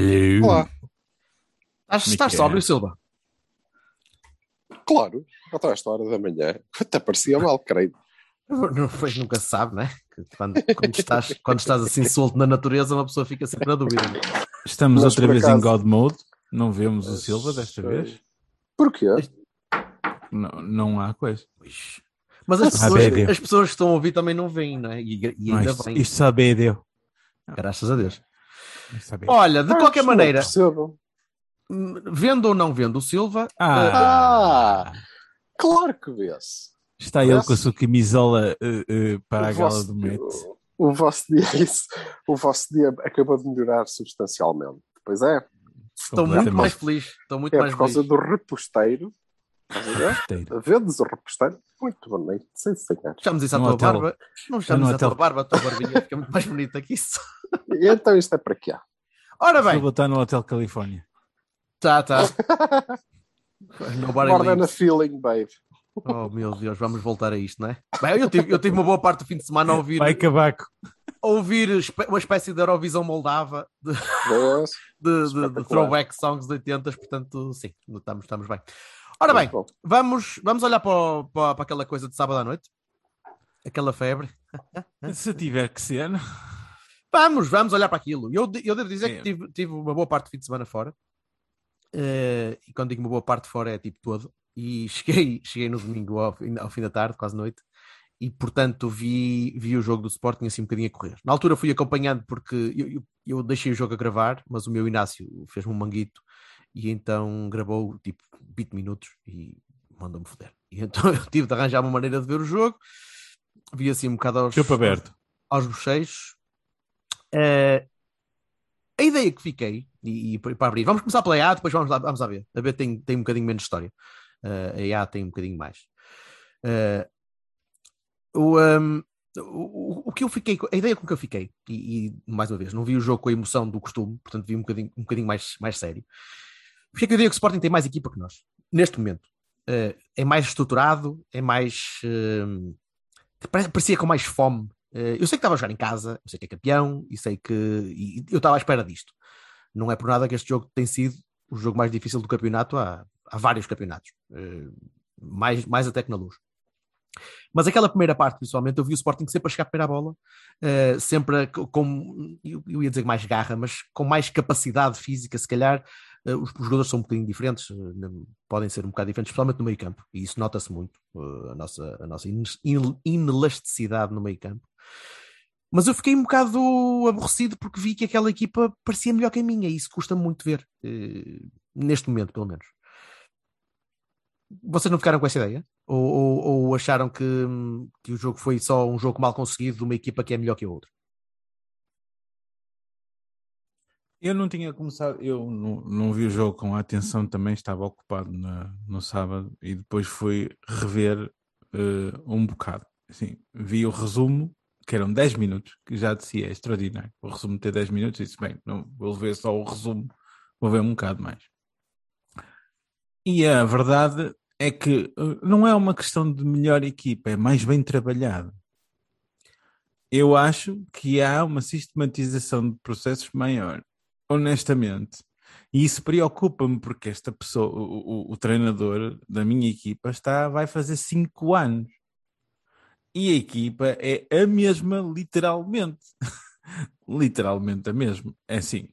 Hello. Olá. Estás, é estás é? sóbrio, Silva? Claro, até esta hora da manhã. Até parecia mal, creio. Não, pois nunca se sabe, né? Quando, quando, estás, quando estás assim solto na natureza, uma pessoa fica sempre na dúvida. né? Estamos Mas, outra vez acaso- em God Mode. Não vemos o Silva desta vez. Porquê? Não, não há coisa. Pois. Mas as pessoas, as pessoas que estão a ouvir também não veem, não é? E, e Não, ainda isto, bem. isto só deu. Graças a Deus. Olha, de Ah, qualquer maneira, Percebo. hum, vendo ou não vendo o Silva, Ah, Ah, claro que vê-se. está ele com a sua camisola eh, eh, para a O gala vosso- do Met. O vosso dia, isso, o vosso dia acabou de melhorar substancialmente. Pois é, estou muito mais feliz. Estou muito é mais por causa feliz. do reposteiro. A. Vendes o reposteiro? Muito bonito, sem senhor. Chames isso à No tua hotel. barba. Não chames a tua hotel. barba, a tua barbinha fica muito mais bonita que isso. E então isto é para quê? Ora bem, Silva está no Hotel Califórnia. tá, tá. Guarda na leaves. feeling, babe. Oh meu Deus, vamos voltar a isto, não é? Bem, eu tive, eu tive uma boa parte do fim de semana a ouvir, Vai cavaco. a ouvir uma espécie de Eurovisão Moldava de, de, de- de throwback songs de 80, portanto, sim, estamos, estamos bem. Ora bem, vamos, vamos olhar para, para, para aquela coisa de sábado à noite, aquela febre. Se tiver que ser. Vamos, vamos olhar para aquilo. Eu, de- eu devo dizer É. que tive, tive uma boa parte do fim de semana fora. Eh, e quando digo uma boa parte fora é tipo todo. E cheguei, cheguei no domingo ao, fim- ao fim da tarde, quase noite. E portanto vi, vi o jogo do Sporting assim um bocadinho a correr. Na altura fui acompanhando porque eu, eu, eu deixei o jogo a gravar, mas o meu Inácio fez-me um manguito e então gravou tipo 20 minutos e mandou-me foder. E então eu tive de arranjar uma maneira de ver o jogo. Vi assim um bocado aos, Chupa aberto. aos bochechos. Eh, a ideia que fiquei, e, e para abrir, vamos começar pela A, depois vamos lá, vamos lá ver. A B tem, tem um bocadinho menos história. Eh, a A tem um bocadinho mais. Eh, o, ehm, o, o que eu fiquei, a ideia com que eu fiquei, e, e, mais uma vez, não vi o jogo com a emoção do costume, portanto vi um bocadinho, um bocadinho mais, mais sério. Fiquei com a ideia que o Sporting tem mais equipa que nós, neste momento. Eh, é mais estruturado, é mais. pare- parecia com mais fome. Eh, eu sei que estava a jogar em casa, eu sei que é campeão, e sei que. e eu estava à espera disto. Não é por nada que este jogo tem sido o jogo mais difícil do campeonato há, há vários campeonatos. Eh, mais, mais até que na luz. Mas aquela primeira parte, principalmente, eu vi o Sporting sempre a chegar primeiro à bola, eh, sempre a- com, eu, eu ia dizer mais garra, mas com mais capacidade física, se calhar. Eh, os, jogadores são um bocadinho diferentes, eh, podem ser um bocado diferentes, especialmente no meio campo, e isso nota-se muito, eh, a nossa, a nossa in- in- inelasticidade no meio campo. Mas eu fiquei um bocado aborrecido porque vi que aquela equipa parecia melhor que a minha, e isso custa muito ver, neste momento, pelo menos. Vocês não ficaram com essa ideia? Ou, ou- ou acharam que, hum, que o jogo foi só um jogo mal conseguido de uma equipa que é melhor que a outra? Eu não tinha começado, eu não, não vi o jogo com atenção também, estava ocupado na- no sábado e depois fui rever eh, um bocado. Assim, vi o resumo, que eram 10 minutos, que já disse é extraordinário. O resumo ter 10 minutos, disse, bem, não vou ver só o resumo, vou ver um bocado mais. E a verdade é que eh, não é uma questão de melhor equipa, é mais bem trabalhado. Eu acho que há uma sistematização de processos maior honestamente. E isso preocupa-me porque esta pessoa, o, o- o treinador da minha equipa, está, vai fazer cinco anos. E a equipa é a mesma, literalmente. literalmente a mesma. É assim,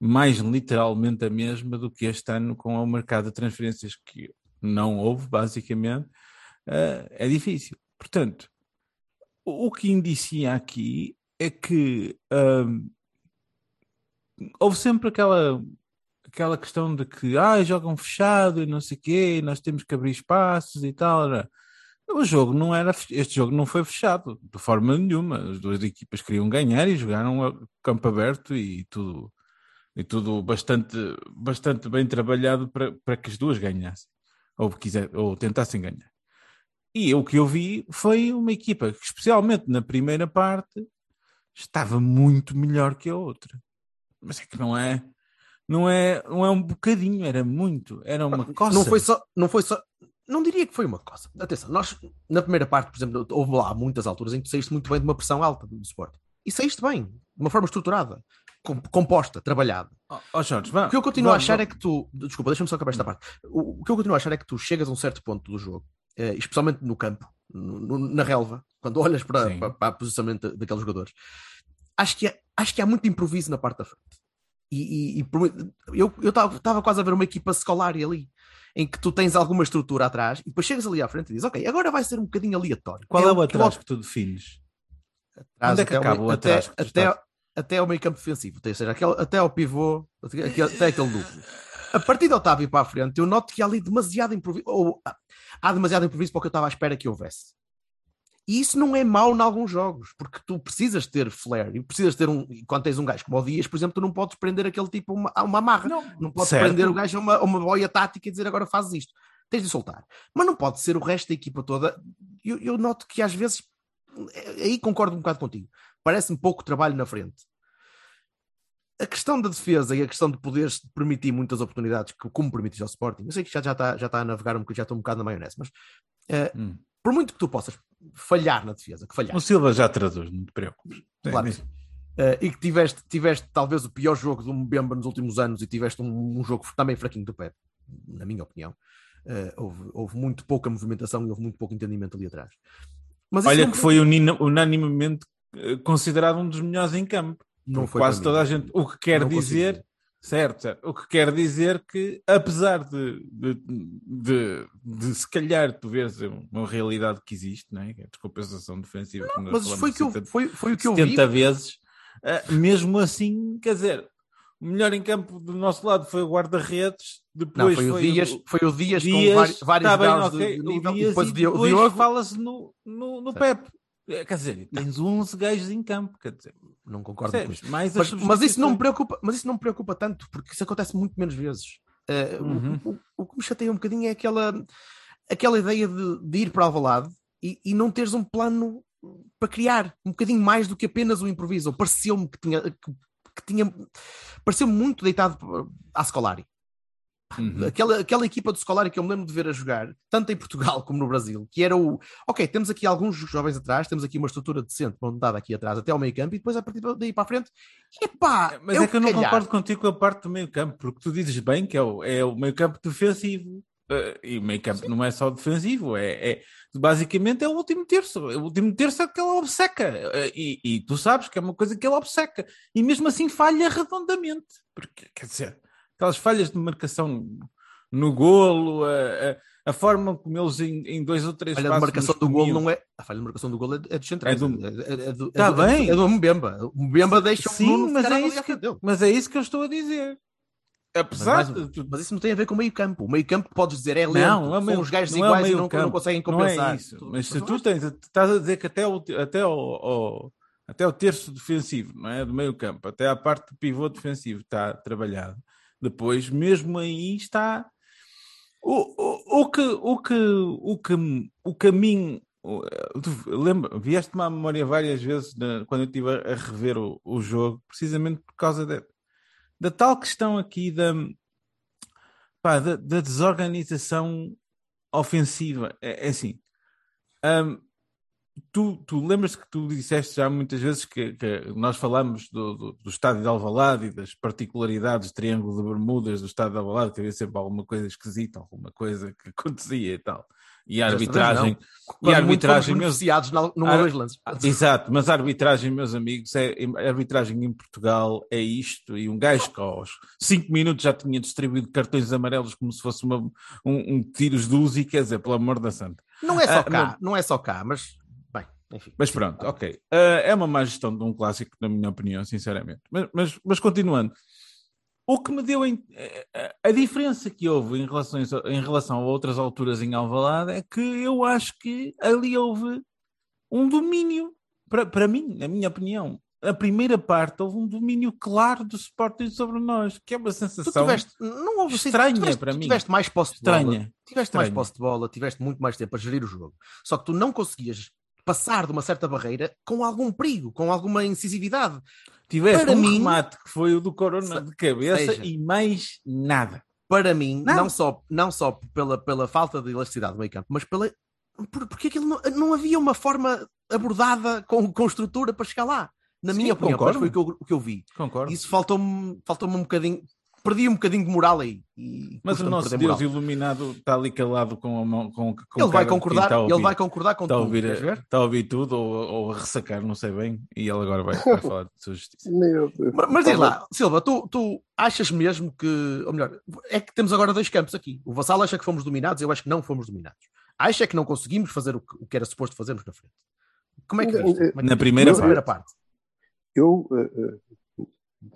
mais literalmente a mesma do que este ano com o mercado de transferências que não houve, basicamente. eh, é difícil. Portanto, o, o que indicia aqui é que. ahm, houve sempre aquela aquela questão de que ah, jogam fechado e não sei o quê, e nós temos que abrir espaços e tal. né? O jogo não era. Este jogo não foi fechado de forma nenhuma. As duas equipas queriam ganhar e jogaram a campo aberto e tudo, e tudo bastante, bastante bem trabalhado para, para que as duas ganhassem. Ou, quiser, ou tentassem ganhar. E o que eu vi foi uma equipa que, especialmente na primeira parte, estava muito melhor que a outra. Mas é que não é. Não é, não é um bocadinho, era muito. Era uma coisa. Não foi só, não foi só, não diria que foi uma coisa. Atenção, nós na primeira parte, por exemplo, houve lá muitas alturas em que saíste muito bem de uma pressão alta do Sport. E saíste bem, de uma forma estruturada, com- composta, trabalhada. Ó oh, Jorge, vá, O que eu continuo a vamos- achar é que tu. Desculpa, deixa-me só acabar esta parte. O, o que eu continuo a achar é que tu chegas a um certo ponto do jogo, eh, especialmente no campo, no- no- na relva, quando olhas para, Sim. para, para o posicionamento da- daqueles jogadores, acho que, é- acho que há muito improviso na parte da frente. E, e- e eu estava quase a ver uma equipa escolar ali, em que tu tens alguma estrutura atrás e depois chegas ali à frente e dizes, ok, agora vai ser um bocadinho aleatório. Qual é o que atrás que tu defines? atrás Onde é que acaba o atrás Até, até, estás? até ao meio campo defensivo, ou seja, aquele, até ao pivô, até, aquele- até aquele núcleo. A partir do Otávio para a frente, eu noto que há ali demasiado improviso, ou há demasiado improviso para o que eu estava à espera que houvesse. E isso não é mau em alguns jogos, porque tu precisas ter flare e precisas ter um. e Quando tens um gajo como o Dias, por exemplo, tu não podes prender aquele tipo a uma, uma amarra. Não, podes certo. prender o gajo a uma, a uma boia tática e dizer agora fazes isto. Tens de soltar. Mas não pode ser o resto da equipa toda. Eu, eu noto que às vezes. eh, Aí concordo um bocado contigo. Parece-me pouco trabalho na frente. A questão da defesa e a questão de poderes permitir muitas oportunidades, que- como permitiste ao Sporting, eu sei que já, já, está, já está a navegar um bocadinho, já estou um bocado na maionese, mas eh, Hum. Por muito que tu possas falhar na defesa, que falhar, O Silva já traduz, não te preocupes. Claro sim. Eh, e que tiveste, tiveste talvez o pior jogo do Mbemba nos últimos anos e tiveste um, um jogo também fraquinho do Pep, na minha opinião. Eh, houve, houve muito pouca movimentação e houve muito pouco entendimento ali atrás. Mas Olha que foi unanimemente eh, considerado um dos melhores em campo. Não foi quase toda a gente. O que quer Não dizer. Certo, certo, o que quer dizer que, apesar de, de, de, de se calhar tu veres uma realidade que existe, não é? Que é a descompensação defensiva. nós Mas foi, que eu, 70 foi, foi o que eu vi. 70 vezes, eh, mesmo assim, quer dizer, o melhor em campo do nosso lado foi o guarda-redes, Não, depois foi, o Dias, o- foi o Dias, Dias, com vários, vários tá graus ok, de, de o nível, e Dias depois e o o depois fala-se no, no, no Certo. Eh, Quer dizer, tens 11 gajos em campo, quer dizer, Não concordo com percebes? isso. Mais as Mas, mas isso não me preocupa, mas isso não me preocupa tanto, porque isso acontece muito menos vezes. O- Uhum. o, o que me chateia um bocadinho é aquela, aquela ideia de, de ir para Alvalade e, e não teres um plano para criar um bocadinho mais do que apenas o improviso. Pareceu-me que tinha, que, que tinha pareceu-me muito deitado à Scolari. Uhum. Aquela, aquela equipa do Scolari que eu me lembro de ver a jogar, tanto em Portugal como no Brasil, que era o ok, temos aqui alguns jovens atrás, temos aqui uma estrutura decente montada aqui atrás até ao meio campo e depois a partir daí para a frente, epá, Mas é, é, que eu não calhar. concordo contigo com a parte do meio campo, porque tu dizes bem que é o, é o meio campo defensivo. Eh, e o meio campo não é só defensivo, é, é- basicamente é o último terço. O último terço é que ele obceca. Eh, e, e tu sabes que é uma coisa que ele obceca. E mesmo assim falha redondamente. Porque, quer dizer, aquelas falhas de marcação no golo, a, a- a forma como eles em, em dois ou três A falha de marcação do golo não é. A falha de marcação do golo é, é dos centrais. É do- É, é- é do, Tá é do, bem. É do Mbemba. O Mbemba deixa o Sim, Nuno mas é, isso que, dele. mas é isso que eu estou a dizer. Mas, Apesar de tu- mas isso não tem a ver com o meio campo. O meio campo podes dizer é lento, Não, não é são meio- os gajos não é o iguais e meio não, não conseguem Não compensar. é isso. Mas se mas tu tens, estás a dizer que até o, até o, o- até o terço defensivo, não é? Do meio campo, até a parte do pivô defensivo está trabalhado. Depois, mesmo aí está o, o, o que o que o que o caminho lembra, vieste-me à memória várias vezes quando eu estive a, a rever o, o jogo, precisamente por causa da, da tal questão aqui da, pá, da, da desorganização ofensiva. É, é assim, hum, tu, tu lembras que tu disseste já muitas vezes que, que nós falamos do, do, do estádio de Alvalade e das particularidades do Triângulo de Bermudas do estádio de Alvalade, que havia sempre alguma coisa esquisita, alguma coisa que acontecia e tal. E a não. arbitragem, e a arbitragem beneficiados na- numa Ah, dois lances. Exato, mas a arbitragem, meus amigos, é, a arbitragem em Portugal é isto, e um gajo que aos 5 minutos já tinha distribuído cartões amarelos como se fosse uma, um, um tiros de uzi, quer dizer, pelo amor da santa. Não é só Ah, cá, mas- não é só cá, mas enfim. Mas pronto, ok. Ah, é uma má gestão de um clássico, na minha opinião, sinceramente. Mas, mas, mas continuando, O que me deu em- a- diferença que houve em relação, em relação a outras alturas em Alvalade é que eu acho que ali houve um domínio, para, para mim, na minha opinião. A primeira parte houve um domínio claro do Sporting sobre nós, que é uma sensação tiveste, não houve assim, estranha tiveste, para mim. Tiveste mais posse de bola. estranha. Tiveste mais Estranha. posse de bola, tiveste muito mais tempo a gerir o jogo. Só que tu não conseguias passar de uma certa barreira com algum perigo, com alguma incisividade. Tiveste Para um mim- remate que foi o do Corona de cabeça seja- e mais nada. Para mim, Não. não, só, não só pela, pela falta de elasticidade do meio campo, mas pela, por- porque aquilo não, não havia uma forma abordada com, com estrutura para chegar lá. Na Sim, minha opinião, foi o que eu, o que eu vi. Concordo. Isso faltou-me faltou um bocadinho, perdi um bocadinho de moral aí. E Mas o nosso Deus moral. iluminado está ali calado com a mão. Com, com Ele vai concordar, está a ele ouvir. vai concordar com Está a tudo. ouvir, está a ouvir tudo ou, ou a ressacar, não sei bem, e ele agora vai, vai falar de sua justiça. Mas, mas diz lá, Silva, tu, tu achas mesmo que, ou melhor, é que temos agora dois campos aqui. O Vassal acha que fomos dominados, eu acho que não fomos dominados. Acha que não conseguimos fazer o que, o que era suposto fazermos na frente. Como é que é que Na primeira Na primeira parte. Eu eh, eh,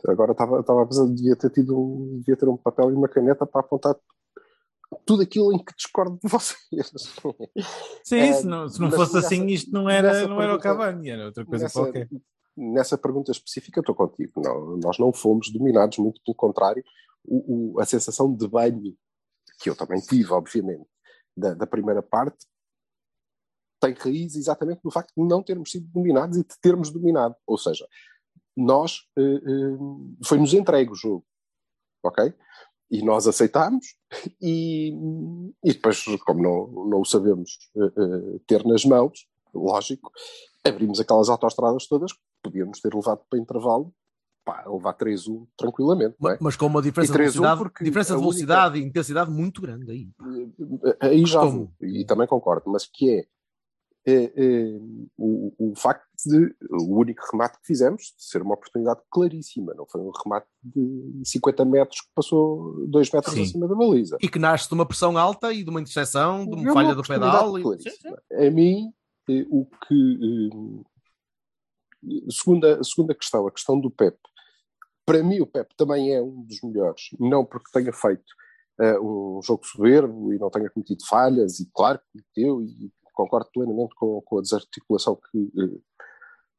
agora estava estava a pensar, devia ter tido um, devia ter um papel e uma caneta para apontar tudo aquilo em que discordo de vocês. Sim, É, se não, se não fosse nessa- assim, isto não era, não era o pergunta- Cavani, era outra coisa nessa, qualquer. nessa pergunta específica, estou contigo. Não, nós não fomos dominados, muito pelo contrário. O, o- a sensação de banho, que eu também tive, obviamente, da, da primeira parte, tem raiz exatamente no facto de não termos sido dominados e de termos dominado. Ou seja, nós eh, eh, foi-nos entregue o jogo, ok? E nós aceitámos e, e depois, como não, não o sabemos eh, ter nas mãos, lógico, abrimos aquelas autoestradas todas que podíamos ter levado para intervalo, pá, levar 3-1 tranquilamente, é? Ma- Mas com uma diferença de 3-1 velocidade, diferença de a única- velocidade e intensidade muito grande aí. Aí já vou, e também concordo, mas que é, eh, eh, o, o facto de o único remate que fizemos ser uma oportunidade claríssima, não foi um remate de 50 metros que passou 2 metros Sim. acima da baliza. E que nasce de uma pressão alta e de uma interseção, de É uma falha do pedal. E... claríssima. A mim, eh, o que. eh, segunda, segunda questão, a questão do Pep. Para mim, o Pep também é um dos melhores, não porque tenha feito eh, um jogo soberbo e não tenha cometido falhas, e claro que cometeu, e concordo plenamente com, com a desarticulação que, eh,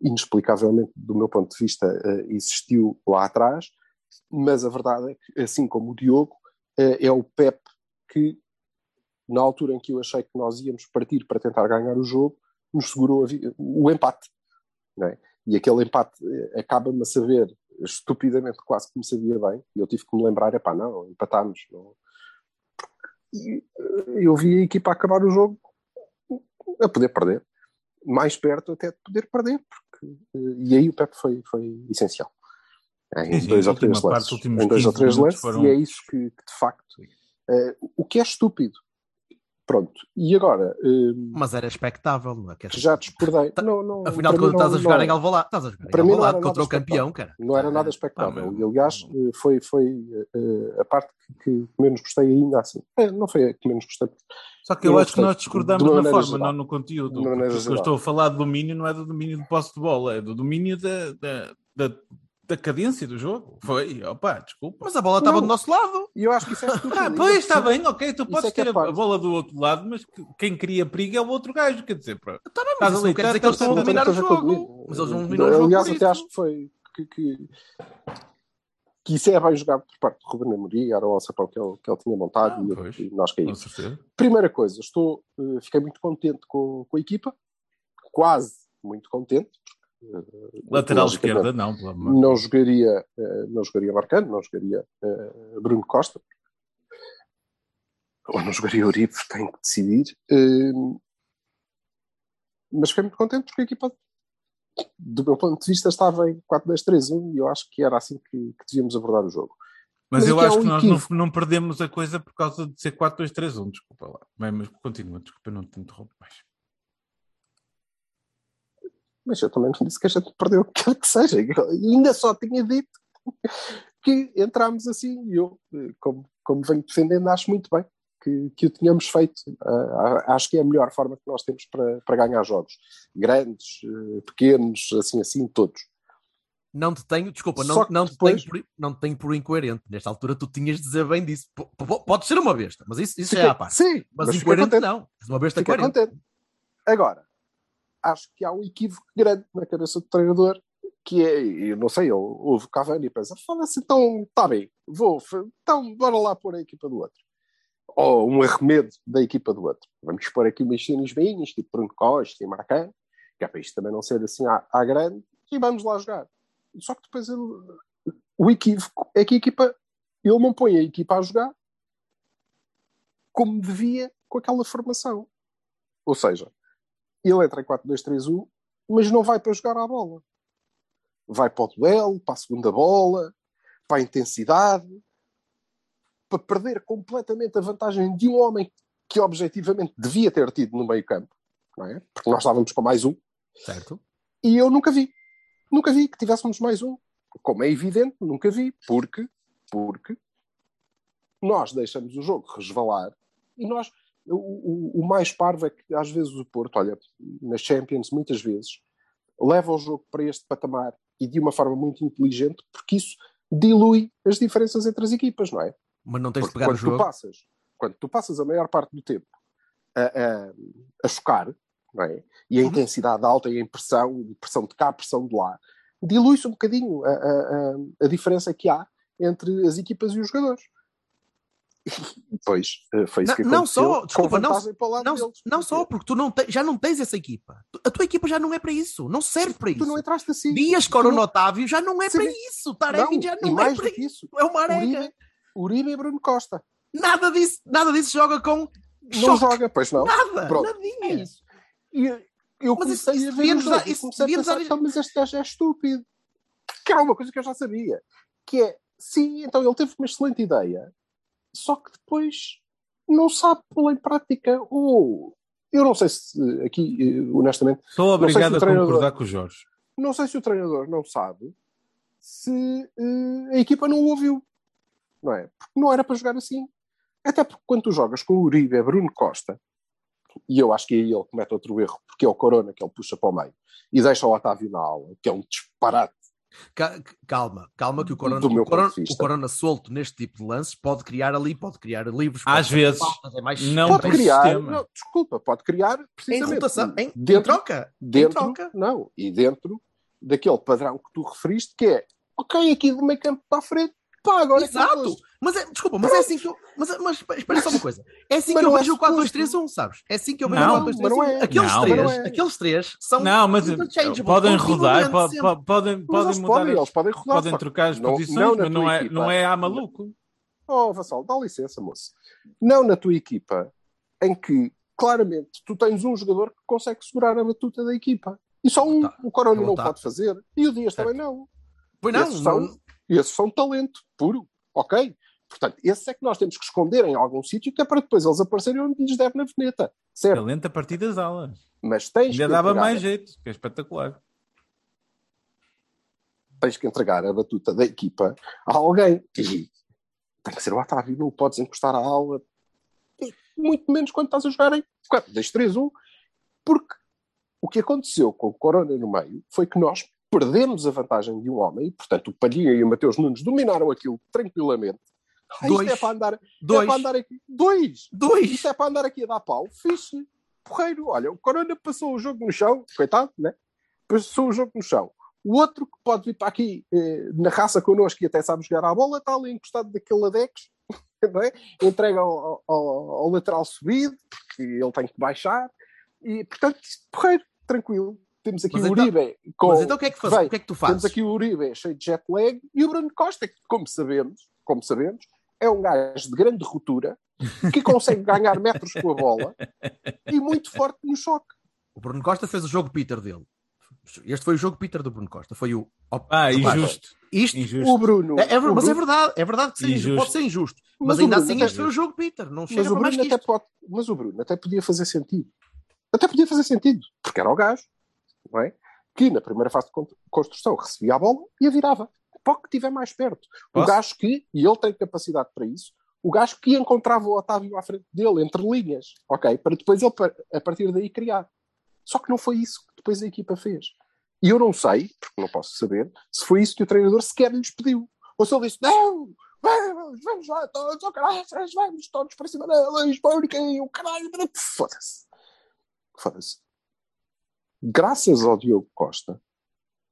inexplicavelmente, do meu ponto de vista, eh, existiu lá atrás, mas a verdade é que, assim como o Diogo, eh, é o Pep que na altura em que eu achei que nós íamos partir para tentar ganhar o jogo, nos segurou o empate. é? E aquele empate acaba-me a saber, estupidamente, quase que me sabia bem, e eu tive que me lembrar: epá, não, empatámos. Não. E, eu vi a equipa acabar o jogo a poder perder, mais perto até de poder perder, porque, eh, e aí o Pepe foi, foi essencial. Em dois ou três parte, lances. Em dois ou 15 três lances, foram- e é isso que, que, de facto. eh, o que é estúpido. Pronto. E agora, eh, Mas era expectável, não é? Dizer, já discordei. Tá- Não, não, Afinal mim contas, estás a jogar em Alvalade. Estás a jogar Para em Alvalade contra o campeão, cara. Não era nada Ah, expectável. meu. e aliás, eh, foi, foi eh, a parte que, que menos gostei ainda assim. É, não foi a que menos gostei. Só que Eu acho que nós discordamos na forma, geral. não no conteúdo. Porque que eu estou a falar de domínio não é do domínio de posse de bola, é do domínio da, da, da, da cadência do jogo. Foi, opa, desculpa. Mas a bola estava do nosso lado. E eu acho que isso é estúpido. Ah, pois está bem, ok, tu podes é é ter a, parte. a bola do outro lado, mas que- quem cria perigo é o outro gajo, quer dizer, pá. Está bem, mas isso ali, não quer dizer que eles estão a dominar o jogo. Mas eles não dominaram o jogo Aliás, até acho que foi que, que, que isso é bem jogado por parte do Ruben Amorim, era o alçapão que ele, que ele tinha montado Ah, e, pois. e nós caímos. Primeira coisa, estou, eh, fiquei muito contente com, com a equipa, quase muito contente. Eh, Lateral esquerda, não, pelo amor de Não jogaria, eh, não jogaria Marcano, não jogaria eh, Bruno Costa, ou não jogaria Uribe, tenho que decidir. Eh, mas fiquei muito contente porque a equipa, do meu ponto de vista, estava em 4-2-3-1 e eu acho que era assim que, que devíamos abordar o jogo. Mas, Mas eu há acho um que nós não, não perdemos a coisa por causa de ser 4-2-3-1, desculpa lá. Mas continua, desculpa, não te interrompo mais. Mas eu também não disse que a gente perdeu o que quer que seja. Eu ainda só tinha dito que entramos assim e eu, eh, como, como venho defendendo, acho muito bem que, que o tínhamos feito. Ah, acho que é a melhor forma que nós temos para, para ganhar jogos. Grandes, eh, pequenos, assim, assim, todos. Não te tenho, desculpa, não, não, te depois- tenho por, não te tenho por incoerente. Nesta altura tu tinhas de dizer bem disso. P- p- Pode ser uma besta, mas isso, isso já é Fiquei- à parte. Sim, Mas, mas fiquei incoerente não. Uma besta Fiquei coerente. contente. Agora, acho que há um equívoco grande na cabeça do treinador, que é, eu não sei, ouve o Cavani e pensa, fala-se, então está bem, vou, então bora lá pôr a equipa do outro. Ou um arremedo da equipa do outro. Vamos pôr aqui umas cenas beinhas, tipo Bruno Costa e Marcão, que é para isto também não ser assim à, à grande, e vamos lá jogar. Só que depois ele- o equívoco é que a equipa, ele não põe a equipa a jogar como devia com aquela formação. Ou seja, ele entra em 4-2-3-1, mas não vai para jogar à bola. Vai para o duelo, para a segunda bola, para a intensidade, para perder completamente a vantagem de um homem que objetivamente devia ter tido no meio campo, não é? Porque nós estávamos com mais um, Certo? e eu nunca vi. Nunca vi que tivéssemos mais um. Como é evidente, nunca vi. Porque, porque nós deixamos o jogo resvalar e nós. O, o, o mais parvo é que às vezes o Porto, olha, nas Champions, muitas vezes, leva o jogo para este patamar e de uma forma muito inteligente, porque isso dilui as diferenças entre as equipas, não é? Mas não tens de Porque pegar o quando tu jogo. passas, quando tu passas a maior parte do tempo a, a, a chocar, não é? E a Uhum. intensidade alta e a impressão, pressão de cá, pressão de lá, dilui-se um bocadinho a, a, a diferença que há entre as equipas e os jogadores. Depois eh, foi isso Não- que não aconteceu, só, com desculpa, não- Não, deles. não só, porque tu não te- já não tens essa equipa. A tua equipa já não é para isso. Não serve para Tu não isso. entraste assim. Dias Tu Corona não- Otávio já não é Sim. para isso. Taremi Não, já não é para isso. isso. É uma areia. Uribe, Uribe e Bruno Costa. Nada disso, nada disso joga com Não choque. joga, pois não. Nada, Pronto. nadinha. É isso. E eu Mas isso- comecei isso a ver isso comecei a pensar, dar- "Então, mas este gajo é estúpido. Que era uma coisa que eu já sabia. Que é, sim, então ele teve uma excelente ideia, só que depois não sabe pô-la em prática. Ou, eu não sei se aqui, eh, honestamente, se obrigado o a concordar com o Jorge. não sei se o treinador não sabe se eh, a equipa não o ouviu. Não é? Porque não era para jogar assim. Até porque quando tu jogas com o Uribe, Bruno Costa, e eu acho que aí ele comete outro erro, porque é o Corona que ele puxa para o meio, e deixa o Otávio na aula, que é um disparate. Ca- Calma, calma que o Corona, o, corona, o Corona solto neste tipo de lances pode criar ali, pode criar livros. Às vezes, faltas, é mais não pode criar, não, desculpa, pode criar em precisamente rotação, em, em dentro, troca. em dentro, troca. não, e dentro daquele padrão que tu referiste, que é, ok, aqui do meio campo para a frente, é que Exato. Mas é, desculpa, mas é assim que eu. Mas, mas espera só uma coisa. É assim Mas que eu é vejo o suposto. 4-2-3-1, sabes? É assim que eu vejo Não, o 4-2-3-1. mas não é. Aqueles, Não, três, é. aqueles três são. Não, mas podem rodar, podem, Mas podem eles mudar, podem, as- eles podem rodar, podem trocar as não- posições, não mas não é, equipa. não é a maluco. Oh, Vassal, dá licença, moço. Não na tua equipa, em que claramente tu tens um jogador que consegue segurar a batuta da equipa. E só um, Tá. o Corona o não Otávio. pode fazer. E o Dias Certo. também não. Pois não, não- esses são talento puro. Ok? Portanto, esse é que nós temos que esconder em algum sítio, que é para depois eles aparecerem onde lhes deve na veneta. Certo? Talento a partir das alas. Mas tens Ainda que, dava entregar, mais jeito, que é espetacular. tens que entregar a batuta da equipa a alguém. E tem que ser o Otávio, não podes encostar a aula. E muito menos quando estás a jogar em 4, 2, 3, 1. Porque o que aconteceu com o Corona no meio foi que nós perdemos a vantagem de um homem, e, portanto o Palhinha e o Mateus Nunes dominaram aquilo tranquilamente. Ah, isto Dois. é para andar, é Dois. para andar aqui. Dois! Dois. Isto é para andar aqui a dar pau. Fixe. Porreiro. Olha, o Corona passou o jogo no chão, coitado, né? Passou o jogo no chão. O outro que pode vir para aqui eh, na raça connosco e até sabe jogar à bola, está ali encostado daquele Ladex, não é? entrega ao, ao- ao lateral subido, porque ele tem que baixar. E, portanto, porreiro, tranquilo. Temos aqui Mas o então- Uribe com. Mas então o que é que, faz, Vem, o que, é que tu fazes? Temos aqui o Uribe cheio de jet lag e o Bruno Costa, que, como sabemos, como sabemos, é um gajo de grande ruptura que consegue ganhar metros com a bola e muito forte no choque. O Bruno Costa fez o jogo Peter dele. Este foi o jogo Peter do Bruno Costa. Foi o. Ah, injusto. Isto. Injusto. O Bruno. É, é o mas Bruno- é verdade, é verdade que sim, Injusto. pode ser injusto. Mas, Mas ainda Bruno assim, este foi o jogo Peter. Não chega Mas o mais Bruno que até isto. pode, mas o Bruno até podia fazer sentido. Até podia fazer sentido, porque era o gajo, não é? Que na primeira fase de con- construção recebia a bola e a virava. Para o que estiver mais perto. O Posso? gajo que, e ele tem capacidade para isso, o gajo que encontrava o Otávio à frente dele, entre linhas, ok? Para depois ele, a partir daí, criar. Só que não foi isso que depois a equipa fez. E eu não sei, porque não posso saber, se foi isso que o treinador sequer lhes pediu. Ou se ele disse, não, vamos, vamos lá todos, oh caralho, vamos todos para cima delas, porque o caralho, foda-se. Foda-se. Graças ao Diogo Costa,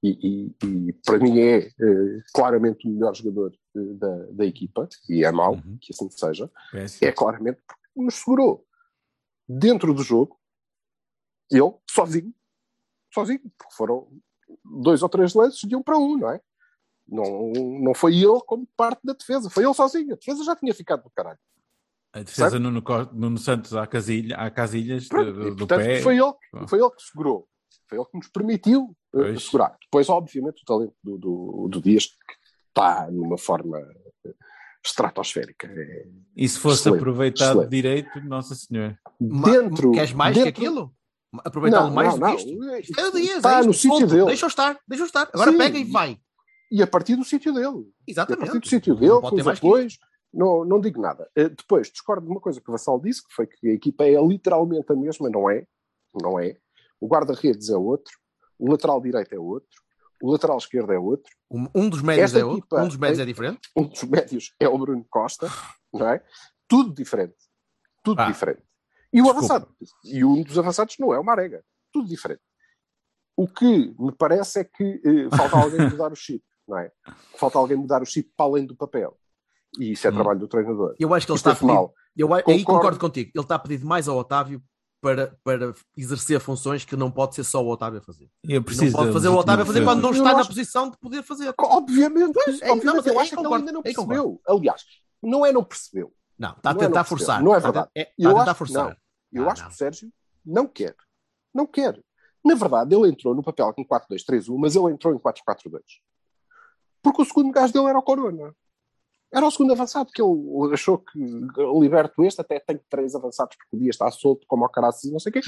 e, e, e para mim é eh, claramente o melhor jogador eh, da, da equipa, e é mau Uhum. que assim seja, Péssimo. é claramente porque nos segurou dentro do jogo, ele, sozinho, sozinho, porque foram dois ou três lances de um para um, não é? Não, não foi ele como parte da defesa, foi ele sozinho. A defesa já tinha ficado do caralho. A defesa? Nuno, Nuno Santos à, casilha, à casilhas Pronto, do, do portanto, pé. foi, ele, foi ele que segurou. Foi ele que nos permitiu eh, Pois. segurar. Depois, obviamente, o talento do, do, do Dias que está numa forma eh, estratosférica. É E se fosse Excelente, aproveitado excelente. direito, Nossa Senhora. Dentro. Queres mais dentro, que aquilo? Aproveitá-lo mais não, do não. que isto? Isto é o Dias, Está é isto, no sítio ponto. dele. Deixa-o estar, deixa-o estar. Agora Sim. pega e vai. E a partir do sítio dele. E a Exatamente. partir do sítio Não dele, pode com os que apoios, não, não digo nada. Eh, depois, discordo de uma coisa que o Vassal disse, que foi que a equipa é literalmente a mesma, não é? Não é. O guarda-redes é outro, o lateral direito é outro, o lateral esquerdo é outro, Um, dos médios Esta é outro. equipa- Um dos médios é diferente. um dos médios é o Bruno Costa, não é? Tudo diferente. Tudo Ah, diferente. E o desculpa. avançado. E um dos avançados não é o Marega. Tudo diferente. O que me parece é que eh, falta alguém mudar o chip, não é? Falta alguém mudar o chip para além do papel. E isso é Hum. trabalho do treinador. Eu acho que ele está é a pedir. mal. Eu, aí Concordo. concordo contigo. Ele está a pedir mais ao Otávio para, para exercer funções que não pode ser só o Otávio a fazer. Eu Não preciso pode da fazer o Otávio a fazer quando não está na acho- posição de poder fazer. Obviamente, Pois, é, obviamente não, mas eu acho que ele ainda não percebeu. Aliás, não é não percebeu. Não, está a Não é tentar não forçar. percebeu. Não é Está a verdade. te- é- Eu está a tentar acho que forçar. Eu Ah, acho não. que o Sérgio não quer. Não quer. Na verdade, ele entrou no papel com 4-2-3-1, mas ele entrou em 4-4-2. Porque o segundo gajo dele era o Corona. Era o segundo avançado, que ele achou que liberto este, até tenho três avançados, porque o dia está solto como o caraças e não sei o quê,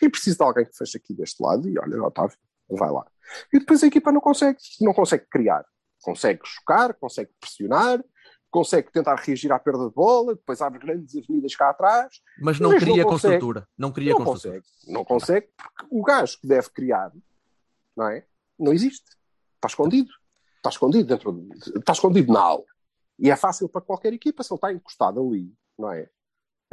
e preciso de alguém que feche aqui deste lado, e olha, Otávio, vai lá. E depois a equipa não consegue, não consegue criar. Consegue chocar, consegue pressionar, consegue tentar reagir à perda de bola, depois abre grandes avenidas cá atrás, Mas não não cria consegue. construtura. Não cria não consegue. Não consegue porque o gajo que deve criar, não é? Não existe. Está escondido. Está escondido dentro de, está escondido na aula. E é fácil para qualquer equipa se ele está encostado ali, não é?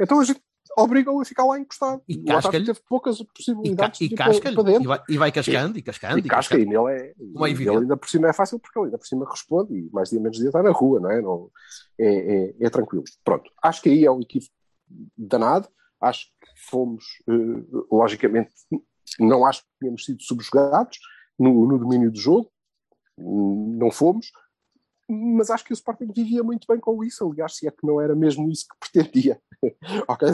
Então a gente obriga-o a ficar lá encostado. E casca-lhe. teve poucas E, ca possibilidades e de ir para, dentro. E vai, e vai cascando, e cascando, E casca, e nele é. Como é e evidente. ele ainda por cima é fácil porque ele ainda por cima responde e mais dia menos dia está na rua, não é? Não, é, é, é tranquilo. Pronto, acho que aí é um equívoco danado. Acho que fomos, eh, logicamente, não acho que tínhamos sido subjugados no, no domínio do jogo, não fomos, mas acho que o Sporting vivia muito bem com isso. Aliás, se é que não era mesmo isso que pretendia. ok,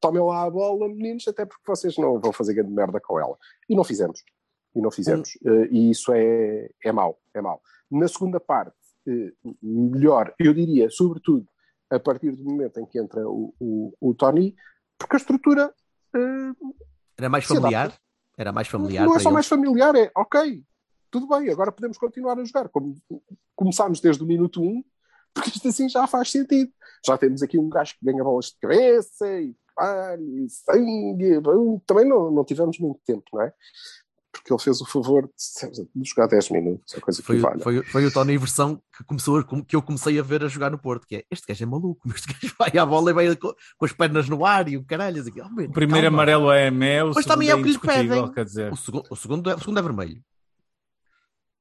tomem lá a bola, meninos, até porque vocês não vão fazer grande merda com ela. E não fizemos. E não fizemos. Eh, e isso é, é mau, é mau. Na segunda parte, eh, melhor, eu diria, sobretudo, a partir do momento em que entra o, o, o Tony, porque a estrutura eh, Era mais familiar. Era mais familiar. não é só eles. mais familiar, é ok, tudo bem, agora podemos continuar a jogar como começámos desde o minuto 1, porque isto assim já faz sentido. Já temos aqui um gajo que ganha bolas de cabeça e palho e sangue. Também não, não tivemos muito tempo, não é? Porque ele fez o favor de, de jogar 10 minutos, a coisa que Foi, vale. foi, foi o Tony versão que, começou, que eu comecei a ver a jogar no Porto, que é este gajo é maluco, este gajo vai à bola e vai com, com as pernas no ar e o caralho. Assim, oh, O primeiro calma. amarelo é Mé, o Mas segundo também é o que lhe pedem. quer dizer. O segundo, o, segundo é, o segundo é vermelho.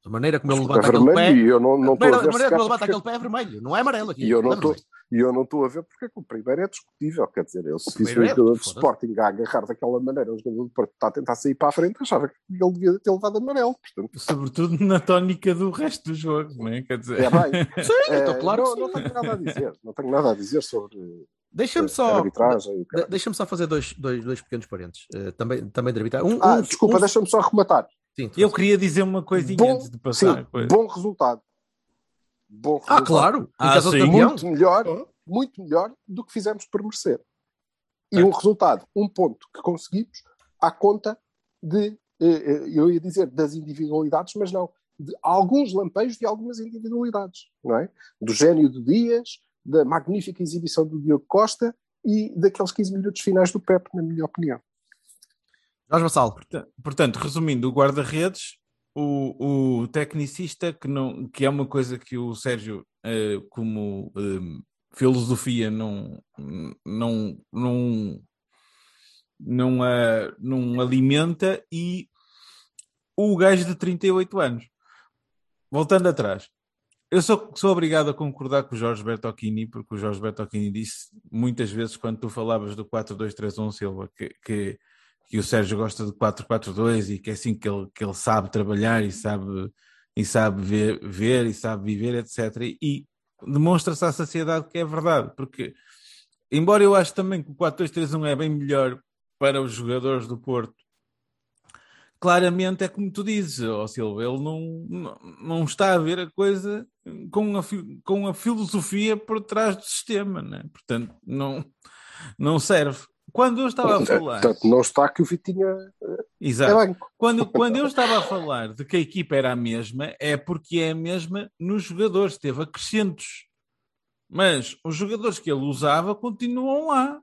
A maneira como ele É levanta aquele pé. vermelho e eu não, não a estou a maneira, a maneira como ele levanta porque- aquele pé é vermelho, não é amarelo aqui. E eu não é estou vermelho. e eu não estou a ver porque é que o primeiro é discutível, quer dizer, eu se O um é, jogador de. Sporting a agarrar daquela maneira, um jogador de Porto está a tentar sair para a frente, achava que ele devia ter levado amarelo, portanto, Sobretudo na tónica do resto do jogo, não é? Quer dizer, é bem. Sim, então, Eh, claro não, que não sim. tenho nada a dizer, não tenho nada a dizer sobre Deixa-me eh, só. arbitragem. o de- caralho. Deixa-me só fazer dois, dois, dois pequenos parentes. eh, também, também de arbitrar. Um, Ah, um- desculpa, um- deixa-me só rematar. Sim, eu queria dizer uma coisinha Bom, antes de passar. sim, a coisa. bom resultado. Bom Ah, resultado. claro. Ah, casa do sim. Muito melhor, muito melhor do que fizemos por merecer. E É. um resultado, um ponto que conseguimos à conta de, eh, eh, eu ia dizer das individualidades, mas não, de alguns lampejos de algumas individualidades, não é? Do gênio do Dias, da magnífica exibição do Diogo Costa e daqueles 15 minutos finais do Pepe, na minha opinião. Jorge Vassal. Porta- Portanto, resumindo, o guarda-redes, o, o tecnicista, que, não, que é uma coisa que o Sérgio, eh, como eh, filosofia, não, não, não, não, a- não alimenta, e o gajo de 38 anos. Voltando atrás, eu sou, sou obrigado a concordar com o Jorge Bertocchini, porque o Jorge Bertocchini disse muitas vezes, quando tu falavas do 4-2-3-1, Silva, que, que, que o Sérgio gosta de 4-4-2 e que é assim que ele, que ele sabe trabalhar e sabe, e sabe ver, ver e sabe viver, etc. E, demonstra-se à sociedade que é verdade, porque, embora eu acho também que o 4-2-3-1 é bem melhor para os jogadores do Porto, claramente é como tu dizes, ó Silva, ele não, não, não está a ver a coisa com a, com a filosofia por trás do sistema, né? portanto, não, não serve. Quando eu estava a falar, Portanto, não está que o Vitinha exato, é quando, quando eu estava a falar de que a equipa era a mesma, é porque é a mesma nos jogadores, teve acrescentos. Mas os jogadores que ele usava continuam lá.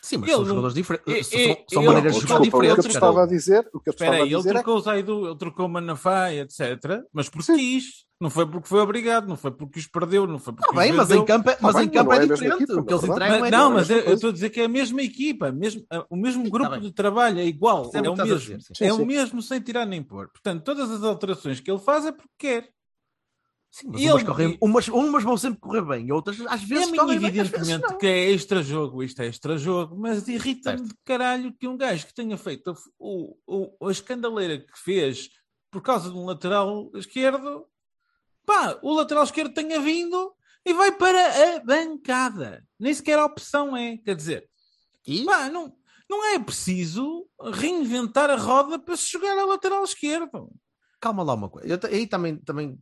Sim, mas Ele são jogadores diferentes. É- São, é- são ele- maneiras de jogar Desculpa, o que eu diferentes. estava a dizer, o que eu estava a ele dizer é trocou o Zaidu, ele trocou o Manafá, etc. Mas porque quis. Não foi porque foi obrigado, não foi porque os perdeu, não foi porque Tá bem, os mas em campo, é- mas em campo é é diferente. equipa, o que eles entregam Mas- é não, é mas eu estou a dizer que é a mesma equipa, mesmo, o mesmo grupo bem. de trabalho é igual, é o a mesmo. dizer, sim. é Sim, o sim. mesmo sem tirar nem pôr. Portanto, todas as alterações que ele faz é porque quer. Sim, mas E umas, correm- umas, umas vão sempre correr bem, e outras às vezes correm bem, evidentemente, não. que é extra-jogo, isto é extra-jogo, mas irrita-me de caralho que um gajo que tenha feito o, o, a escandaleira que fez por causa de um lateral esquerdo, pá, o lateral esquerdo tenha vindo e vai para a bancada. Nem sequer a opção é. Quer dizer, E? pá, não, não é preciso reinventar a roda para se jogar a lateral esquerdo. Calma lá uma coisa. Eu, aí também, também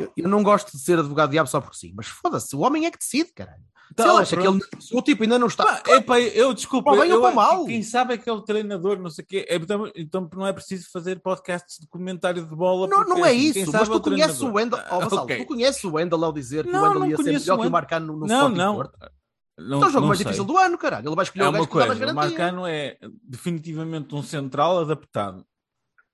eu, eu- não gosto de ser advogado diabo só por si, mas foda-se, o homem é que decide, caralho. Tá, se ele acha que ele, se o tipo ainda não está. Pá, epá, eu desculpa, Para bem eu, ou para mal? quem sabe é que é o treinador, não sei o quê. É, então, então não é preciso fazer podcasts de comentário de bola. Não, porque, não é assim, isso, mas é tu conheces o Wendel, Ah, oh, Vassalo, ok. tu conheces o Wendel ao dizer que Não, o Wendel ia ser melhor que o. Marcano no, no Não. Porto. Não, Então o jogo mais sei. difícil do ano, caralho. Ele vai escolher É o gajo que dá mais coisa, o garantia. Marcano é definitivamente um central adaptado.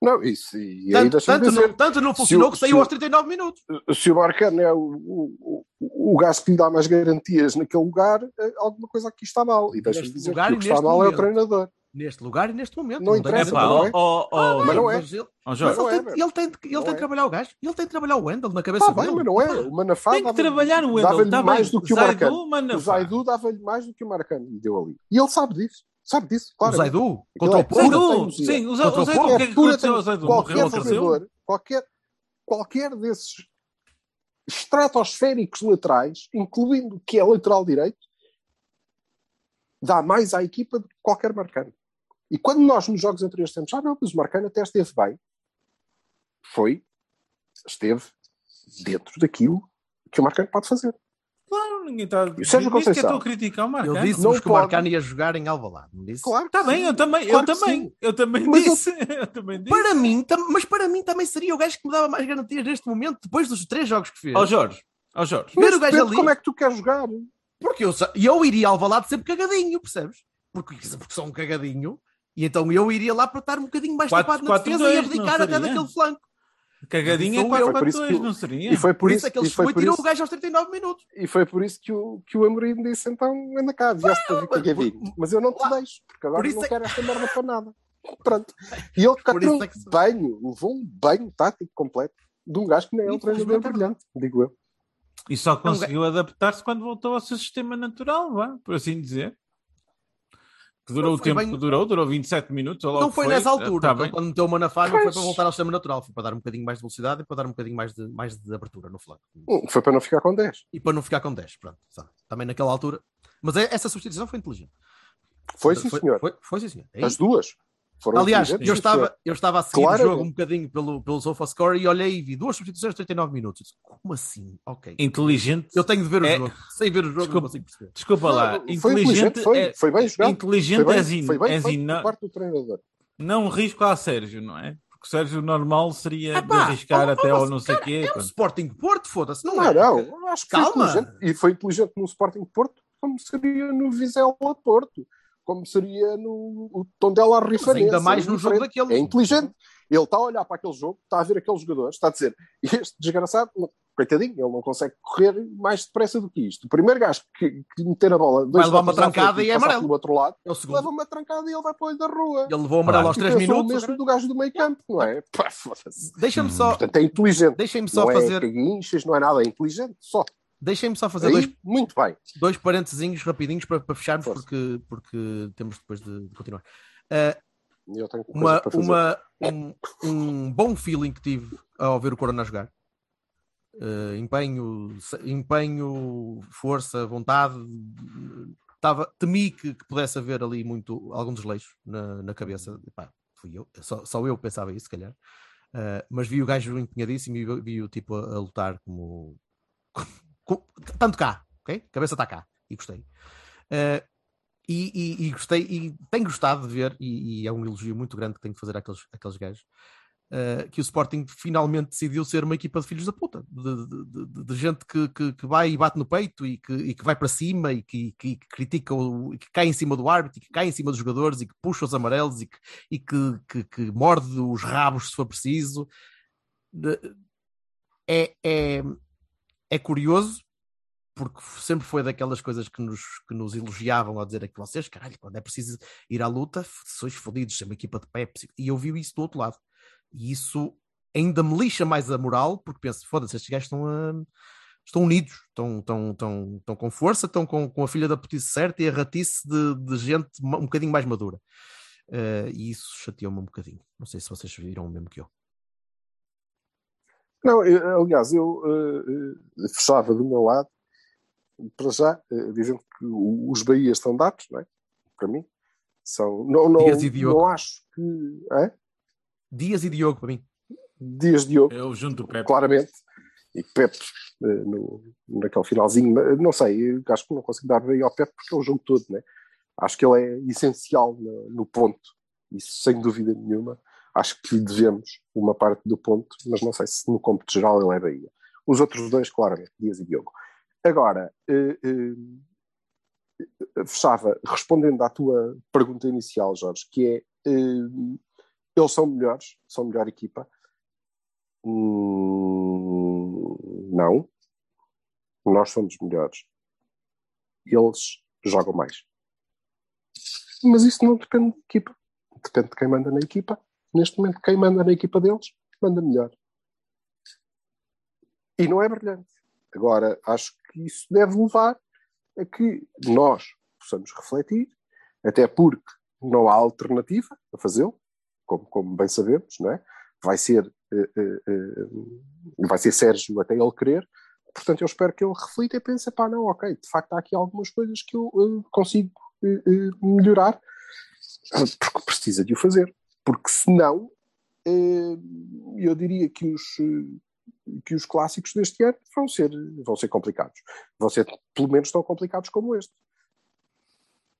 Não, isso. E Tanto, deixa-me tanto, dizer, não, tanto não funcionou o- que saiu o- aos 39 minutos. se o Marcano é o, o, o, o gajo que lhe dá mais garantias naquele lugar, eh, alguma coisa aqui está mal. E deixa-me dizer lugar que e o que está mal é o momento. treinador. Neste lugar e neste momento. Não tem interessa, É pá, razão. não é? Mas não é. Mas ele, mas não ele é, tem, ele tem, de- ele Não tem é. de trabalhar o gajo. Ele tem de trabalhar o Wendel na cabeça Está bem, dele. mas não é. O Manafá tem que dava- trabalhar o Wendel. dava-lhe Tá mais bem. do que o Marcano. O Manafá. Zaidu dava-lhe mais do que o Marcano lhe deu ali. E ele sabe disso. Sabe disso, O claro. Zaidu contra é o Zaidu, teimosia. sim, o Zaidu, Contra o o Zaidu, o que é que aconteceu ao. Zaidu? Qualquer treinador, qualquer, qualquer desses estratosféricos laterais, incluindo o que é lateral direito, dá mais à equipa do que qualquer Marcano. E quando nós nos jogos anteriores temos, ah não, mas o Marcano até esteve bem, foi, esteve dentro daquilo que o Marcano pode fazer. Claro, ninguém está. E o Sérgio Nem sequer Conceição? estou a criticar o Marcano. Eu disse-vos Não que o pode. Marcano ia jogar em Alvalade. Não disse? Claro que Está bem, sim. eu também, Claro eu que também, sim. eu também Mas eu- disse. Eu também disse. Para mim, tam- mas para mim também seria o gajo que me dava mais garantias neste momento, depois dos três jogos que fez. Ó Jorge, ó Jorge. Ver Mas o gajo depende ali- como é que tu queres jogar? Porque eu, eu iria ao Alvalade sempre cagadinho, percebes? Porque, porque sou um cagadinho. E então eu iria lá para estar um bocadinho mais Quatro- tapado na quatro, defesa e dois, abdicar não até daquele flanco. Cagadinha é Foi por 4 isso 4 que 2 o- não seria? E foi Por, por isso isso, é que ele foi e por tirou isso o gajo aos 39 minutos. E foi por isso que o, que o Amorim disse: então anda cá, vieste para vir mas- com a Gavinho. Mas eu não te lá- deixo, porque agora não é- quero esta merda para nada. Pronto. E ele catou é que se- um banho, levou um banho tático completo de um gajo que nem é um treinador é brilhante, digo eu. E só conseguiu adaptar-se quando voltou ao seu sistema natural, vá, por assim dizer. Que durou o foi tempo bem- que durou, durou 27 minutos. Não que foi nessa altura. Tá Então, bem. quando meteu o Manafá, não foi para voltar ao sistema natural. Foi para dar um bocadinho mais de velocidade e para dar um bocadinho mais de, mais de abertura no flanco. Hum, Foi para não ficar com 10. E para não ficar com 10. Pronto. sabe? Também naquela altura. Mas é- essa substituição foi inteligente. Foi sim, senhor. Foi, foi sim, senhor. É As duas. Foram Aliás, eu estava, eu estava a seguir Claramente. o jogo um bocadinho pelo, pelo SofaScore e olhei e vi duas substituições de 39 minutos. Como assim? Ok. Inteligente. Eu tenho de ver o É- jogo. Sem ver o jogo, não Desculpa. consigo perceber. Desculpa Não, lá. foi inteligente, foi, é- foi bem jogado. Inteligente Foi é bem, assim, foi bem é assim, não, parte do treinador. não risco ao Sérgio, não é? Porque o Sérgio normal seria Epá, de arriscar até ao não sei o quê. É quando- Sporting Porto, foda-se. Não, Não, é? não, acho que Calma. foi inteligente. E foi inteligente no Sporting Porto, como seria no Vizela Porto, como seria no o Tondela Mas Rifarense. ainda mais é no jogo daquele. É inteligente. Ele está a olhar para aquele jogo, está a ver aqueles jogadores, está a dizer, este desgraçado, coitadinho, ele não consegue correr mais depressa do que isto. O primeiro gajo que, que meter a bola, dois Vai levar uma trancada frente e é amarelo. pelo outro lado, É leva uma trancada e ele vai para o olho da rua. Ele levou amarelo aos E 3 pensou o minutos. mesmo do gajo do meio campo, não é? Deixa-me só, Portanto, é inteligente. deixem-me só não é fazer, caguinchas, não é nada, é inteligente, só. Deixem-me só fazer Aí, dois, muito bem. dois parentezinhos rapidinhos para, para fecharmos, Força. porque, porque temos depois de, de continuar. Uh, Eu tenho coisa uma, uma, um, um bom feeling que tive ao ver o Corona jogar. Uh, empenho, empenho, força, vontade. Tava, temi que, que pudesse haver ali muito, algum desleixo na, na cabeça. Epá, fui eu, só, só eu pensava isso, se calhar. Uh, mas vi o gajo empenhadíssimo e vi, vi o tipo a, a lutar como, como- Tanto cá, ok? Cabeça está cá e gostei. Uh, e, e- e gostei, e tenho gostado de ver, e, e é um elogio muito grande que tenho que fazer àqueles, àqueles gajos, uh, que o Sporting finalmente decidiu ser uma equipa de filhos da puta, de, de- de- de- gente que, que- que vai e bate no peito e que, e que vai para cima e que, que- que critica o, que cai em cima do árbitro e que cai em cima dos jogadores e que puxa os amarelos e que, e que, que- que morde os rabos se for preciso. É, é, é curioso porque sempre foi daquelas coisas que nos, que nos elogiavam ao dizer é que vocês, caralho, quando é preciso ir à luta, sois fodidos, ser uma equipa de Pepsi. E eu vi isso do outro lado. E isso ainda me lixa mais a moral, porque penso, foda-se, estes gajos estão, a- estão unidos, estão, estão, estão, estão com força, estão com, com a filha da putice certa e a ratice de, de gente um bocadinho mais madura. Eh, e isso chateou-me um bocadinho. Não sei se vocês viram o mesmo que eu. Não, eu- aliás, eu eh, eh, fechava do meu lado, para já, eh, dizendo que os Bahias estão dados, não é? Para mim. São, não, não, Dias e Diogo. não acho que. É? Dias e Diogo, para mim. Dias Diogo, Eu junto o Pepe. claramente. E Pepe, eh, no, naquele finalzinho, mas não sei, eu acho que não consigo dar bem ao Pepe porque é o jogo todo, né? Acho que ele é essencial no, no ponto, isso sem dúvida nenhuma. Acho que lhe devemos uma parte do ponto, mas não sei se no cômputo geral ele é Bahia. Os outros dois, claramente, Dias e Diogo. Agora, eh, eh, fechava respondendo à tua pergunta inicial, Jorge, que é eh, eles são melhores, são melhor equipa. Hum, não. Nós somos melhores. Eles jogam mais. Mas isso não depende da equipa. Depende de quem manda na equipa. Neste momento, quem manda na equipa deles, manda melhor. E não é brilhante. Agora, acho que isso deve levar a que nós possamos refletir, até porque não há alternativa a fazê-lo, como, como bem sabemos, não é? Vai ser, eh, eh, eh, vai ser Sérgio até ele querer, portanto eu espero que ele reflita e pense, pá, não, ok, de facto há aqui algumas coisas que eu consigo melhorar, porque precisa de o fazer, porque senão eh, eu diria que os, eh, que os clássicos deste ano vão ser, vão ser complicados, vão ser pelo menos tão complicados como este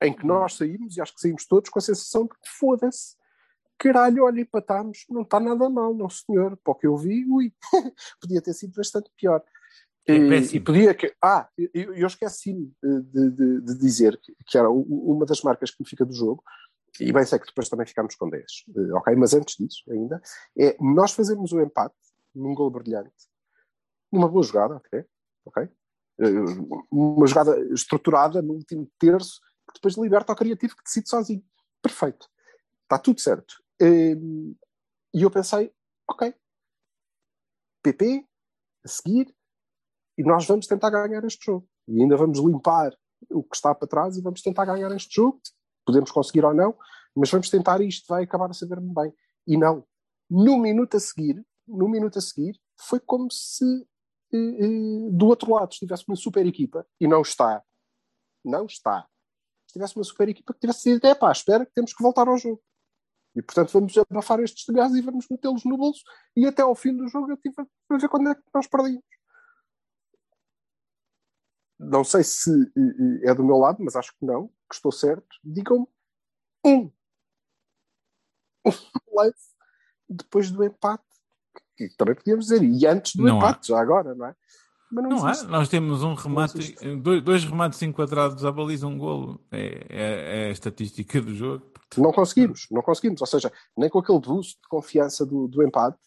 em que nós saímos, e acho que saímos todos com a sensação de que foda-se, caralho, olha, empatámos, não está nada mal, não senhor, para o que eu vi, ui, podia ter sido bastante pior. É e, e podia que. Ah, eu, eu esqueci-me de, de- de dizer que, que era uma das marcas que me fica do jogo, e bem sei que depois também ficámos com 10, eh, ok? Mas antes disso, ainda, é nós fazermos o empate num gol brilhante, numa boa jogada, ok? Eh, Uma jogada estruturada no último terço, que depois liberta ao criativo que decide sozinho. Perfeito. Está tudo certo. Hum, E eu pensei, ok, PP, a seguir, e nós vamos tentar ganhar este jogo. E ainda vamos limpar o que está para trás e vamos tentar ganhar este jogo. Podemos conseguir ou não, mas vamos tentar isto vai acabar a saber-me bem. E não. No minuto a seguir, no minuto a seguir, foi como se eh, eh, do outro lado estivesse uma super equipa e não está. Não está. Se tivesse uma super equipa que tivesse dito, é pá, espera que temos que voltar ao jogo. E portanto vamos abafar estes gajos e vamos metê-los no bolso e até ao fim do jogo eu tive a ver quando é que nós perdíamos. Não sei se é do meu lado, mas acho que não, que estou certo. Digam-me um, um lance depois do empate, que também podíamos dizer, e antes do Não há. empate, já agora, não é? Mas não, Não há. Nós temos um remate, dois remates enquadrados à baliza, um golo. É, é, é a estatística do jogo. Não conseguimos, não conseguimos. Ou seja, nem com aquele boost de confiança do, do empate,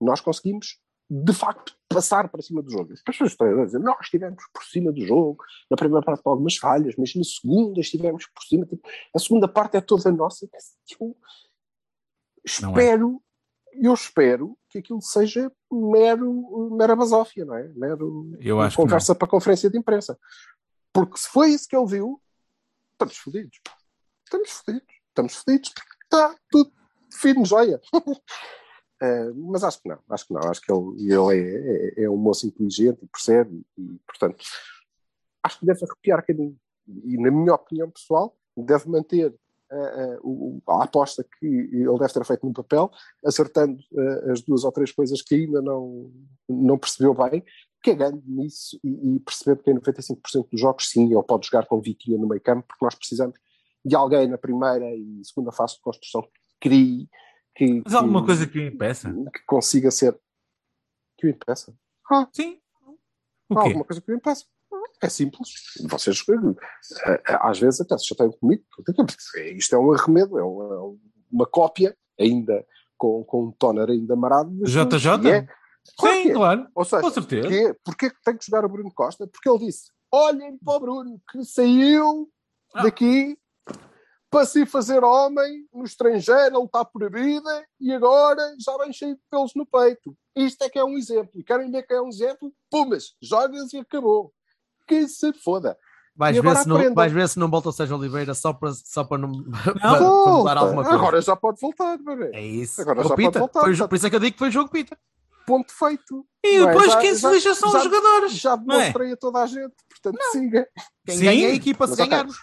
nós conseguimos, de facto, passar para cima do jogo. As pessoas estão a dizer, nós estivemos por cima do jogo, na primeira parte com algumas falhas, mas na segunda estivemos por cima. Tipo, a segunda parte é toda nossa. Eu Não é. espero, eu espero que aquilo seja mero, mera basófia, não é? Mero conversa para a conferência de imprensa. Porque se foi isso que ele viu, estamos fodidos. Estamos fodidos. Estamos fodidos. Está tudo fino, joia. Eh, mas acho que não, acho que não. Acho que ele, ele é, é, é um moço inteligente e percebe, e, portanto, acho que deve arrepiar bocadinho. E, na minha opinião pessoal, deve manter eh, eh, o- a aposta que ele deve ter feito no papel, acertando eh, as duas ou três coisas que ainda não, não percebeu bem, cagando nisso e, e percebendo que em 95% dos jogos, sim, ele pode jogar com Vitinha no meio campo, porque nós precisamos de alguém na primeira e segunda fase de construção que crie, que, Mas há alguma que- coisa que o impeça? que consiga ser. Que o impeça? Ah, Sim. há O quê? alguma coisa que o impeça. É simples. Vocês, eh, eh, às vezes, até se chateiam comigo. Isto é um arremedo, é uma, é uma cópia, ainda com, com um toner ainda marado. JJ? É. Sim, é. claro. Ou seja, Com certeza. é, porquê que tem que jogar o Bruno Costa? Porque ele disse: olhem para o Bruno que saiu Ah. daqui para se fazer homem no estrangeiro, ele está por a vida e agora já vem cheio de pelos no peito. Isto é que é um exemplo. E querem ver que é um exemplo? Pumas, jogas e acabou. Que se foda. Vais ver, se não, vais ver se não volta o Sérgio Oliveira só para, só para não. para, para Volta. mudar alguma coisa. Agora já pode voltar, bebê. É isso. Agora É já pode voltar, Foi por isso é que eu digo que foi jogo Pita. Ponto feito. E Não é? depois quem se lixa são já- os jogadores. Já Não é? demonstrei a toda a gente. Portanto, siga. Quem Sim, ganha é a equipa se mas ok.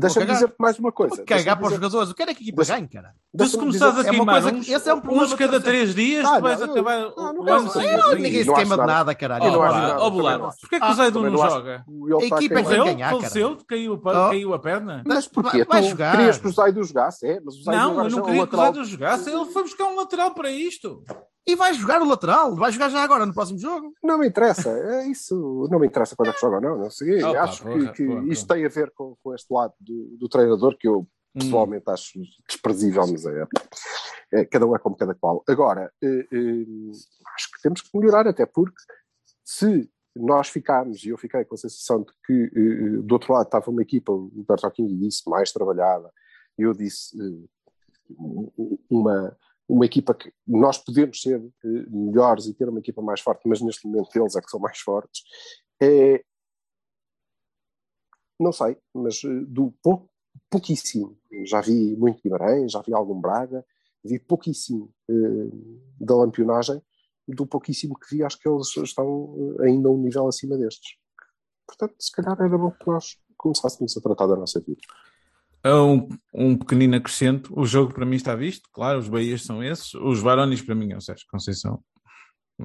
Deixa-me dizer-te mais uma coisa. Vou cagar para os dizer- jogadores. Eu quero é que a equipa ganhe, cara. Tu se começares dizer- a É queimar que- esse é um problema uns cada que- três dias, Ah, tu vais não, acabar o- o. Ninguém se queima de nada. caralho. Oh, ó, não. porquê que o Zaidu não joga? A equipa é que que ganhar, Faleceu? Caiu, a Oh. caiu a perna? Mas porquê? Tu jogar. querias que o Zaidu jogasse? É, mas o Zaidu Não, eu não é um queria que o. Zaidu jogasse. Ele foi buscar um lateral para isto. E vai jogar o lateral. Vai jogar já agora no próximo jogo. Não me interessa, é isso não me interessa quando é que joga ou não, não sei. Oh, pá, acho porra, que, que porra, isto porra. tem a ver com, com este lado do, do treinador que eu Hum. pessoalmente acho desprezível, mas é, é, cada um é como cada qual. Agora, eh, eh, acho que temos que melhorar, até porque se nós ficarmos, e eu fiquei com a sensação de que eh, do outro lado estava uma equipa, o Bertolini disse, mais trabalhada, e eu disse uma, uma equipa que nós podemos ser eh, melhores e ter uma equipa mais forte, mas neste momento eles é que são mais fortes. É, não sei, mas eh, do pouco, pouquíssimo. Já vi muito Guimarães, já vi algum Braga, vi pouquíssimo eh, da lampionagem. Do pouquíssimo que vi, acho que eles estão eh, ainda um nível acima destes. Portanto, se calhar era bom que nós começássemos a tratar da nossa vida. É um, um pequenino acrescento. O jogo para mim está visto, claro, os Bahias são esses. Os Varones para mim é o Sérgio Conceição,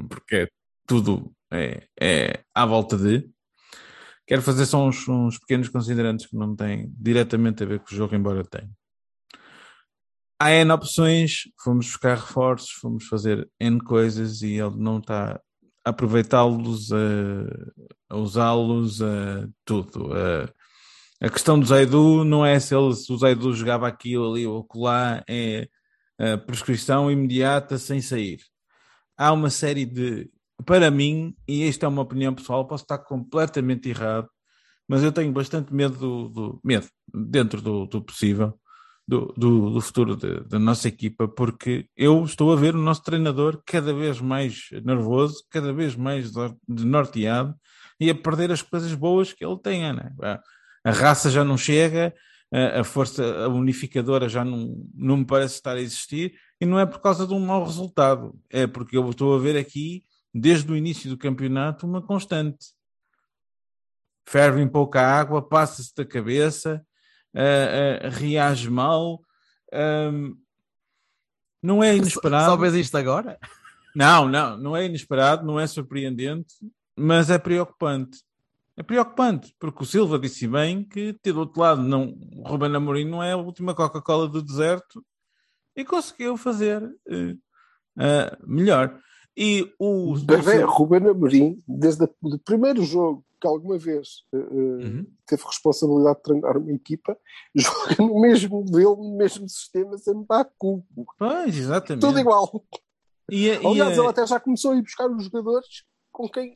porque é tudo é, é à volta de. Quero fazer só uns, uns pequenos considerantes que não têm diretamente a ver com o jogo, embora tenha. Há N opções, fomos buscar reforços, fomos fazer N coisas e ele não está a aproveitá-los, a, a usá-los, a tudo. A, a questão do Zaidu não é se, ele, se o Zaidu jogava aquilo ali ou acolá, é a prescrição imediata sem sair. Há uma série de. Para mim, e isto é uma opinião pessoal, posso estar completamente errado, mas eu tenho bastante medo do, do medo, dentro do, do possível, do, do, do futuro da nossa equipa, porque eu estou a ver o nosso treinador cada vez mais nervoso, cada vez mais desnorteado e a perder as coisas boas que ele tem. Né? A raça já não chega, a, a força unificadora já não, não me parece estar a existir, e não é por causa de um mau resultado, é porque eu estou a ver aqui, desde o início do campeonato, uma constante. Ferve em pouca água, passa-se da cabeça, uh, uh, reage mal. Um, não é inesperado. Só vês isto agora? Não, não, não é inesperado, não é surpreendente, mas é preocupante. É preocupante, porque o Silva disse bem que, ter do outro lado, não, o Ruben Amorim não é a última Coca-Cola do deserto e conseguiu fazer uh, uh, melhor. E o. Bebé, Ruben Amorim, desde o primeiro jogo que alguma vez uh, Uhum. teve responsabilidade de treinar uma equipa, joga no mesmo modelo, no mesmo sistema, sem dar cu. Pois, exatamente. Tudo igual. E, a- e Aliás, a- ele até já começou a ir buscar os jogadores com quem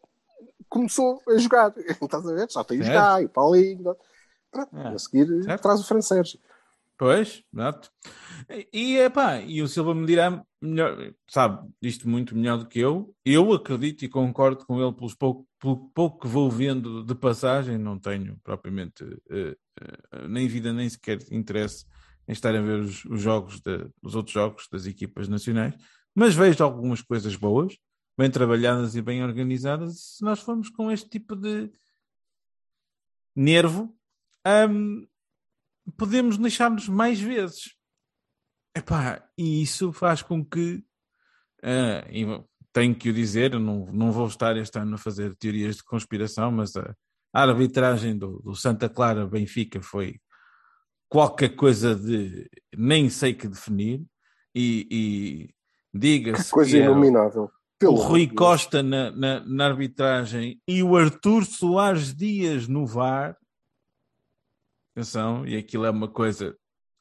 começou a jogar. Estás a ver? Já tem o Certo. Sky, o Paulinho. Pronto, É. A seguir Certo. traz o Fran Sérgio. Pois, exato. E, epá, e o Silva me dirá melhor, sabe isto muito melhor do que eu. Eu acredito e concordo com ele pelos pouco, pelo pouco que vou vendo de passagem. Não tenho propriamente eh, eh, nem vida nem sequer interesse em estar a ver os, os jogos, de- os outros jogos das equipas nacionais, mas vejo algumas coisas boas, bem trabalhadas e bem organizadas. E se nós formos com este tipo de nervo, hum, podemos deixar-nos mais vezes. Epá, e isso faz com que, e tenho que o dizer, não, não vou estar este ano a fazer teorias de conspiração, mas a, a arbitragem do, do Santa Clara Benfica foi qualquer coisa de nem sei que definir, e, e diga-se Que coisa que é inominável. Pelo o Rui Deus. Costa na, na, na arbitragem e o Arthur Soares Dias no VAR. Atenção, e aquilo é uma coisa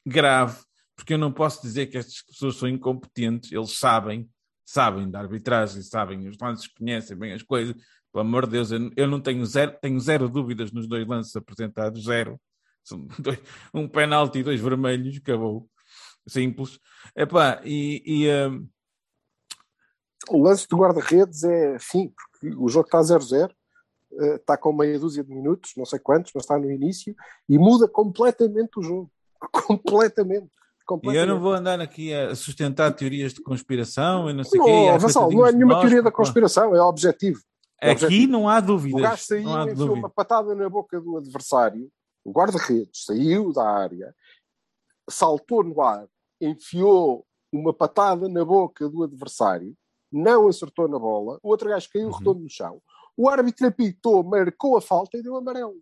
grave, porque eu não posso dizer que estas pessoas são incompetentes, eles sabem, sabem da arbitragem, sabem os lances, conhecem bem as coisas. Pelo amor de Deus, eu, eu não tenho zero, tenho zero dúvidas nos dois lances apresentados, zero. São dois- um penalti e dois vermelhos, acabou. Simples. Epá, e, e hum, O lance do guarda-redes é fim, porque o jogo está 0-0, eh, está com meia dúzia de minutos, não sei quantos, mas está no início, e muda completamente o jogo. Completamente. E eu não vou andar aqui a sustentar teorias de conspiração e não sei o quê. há Vassal, não é nenhuma nós, teoria da conspiração, é objetivo. é Aqui objetivo. não há O dúvidas. gajo saiu, há enfiou uma patada na boca do adversário, o guarda-redes saiu da área, saltou no ar, enfiou uma patada na boca do adversário, não acertou na bola, o outro gajo caiu Uhum. redondo no chão. O árbitro apitou, marcou a falta e deu amarelo.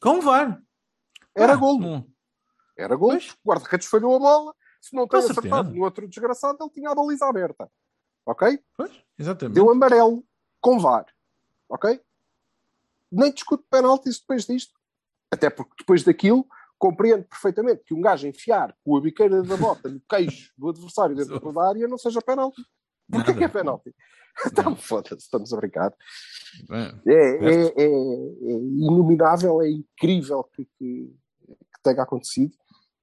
Com VAR. Era Ah, golo. Era golo. O guarda-redes falhou a bola. Se não tem Com acertado no outro desgraçado, ele tinha a baliza aberta. Ok? Pois, exatamente. Deu amarelo com VAR. Ok? Nem discuto penaltis depois disto. Até porque depois daquilo compreendo perfeitamente que um gajo enfiar com a biqueira da bota no queixo do adversário dentro da área não seja penalti. Porquê Nada. que é penalti? Então, foda-se, estamos a brincar. É. É, é, é, é inominável, é incrível que, que, que tenha acontecido.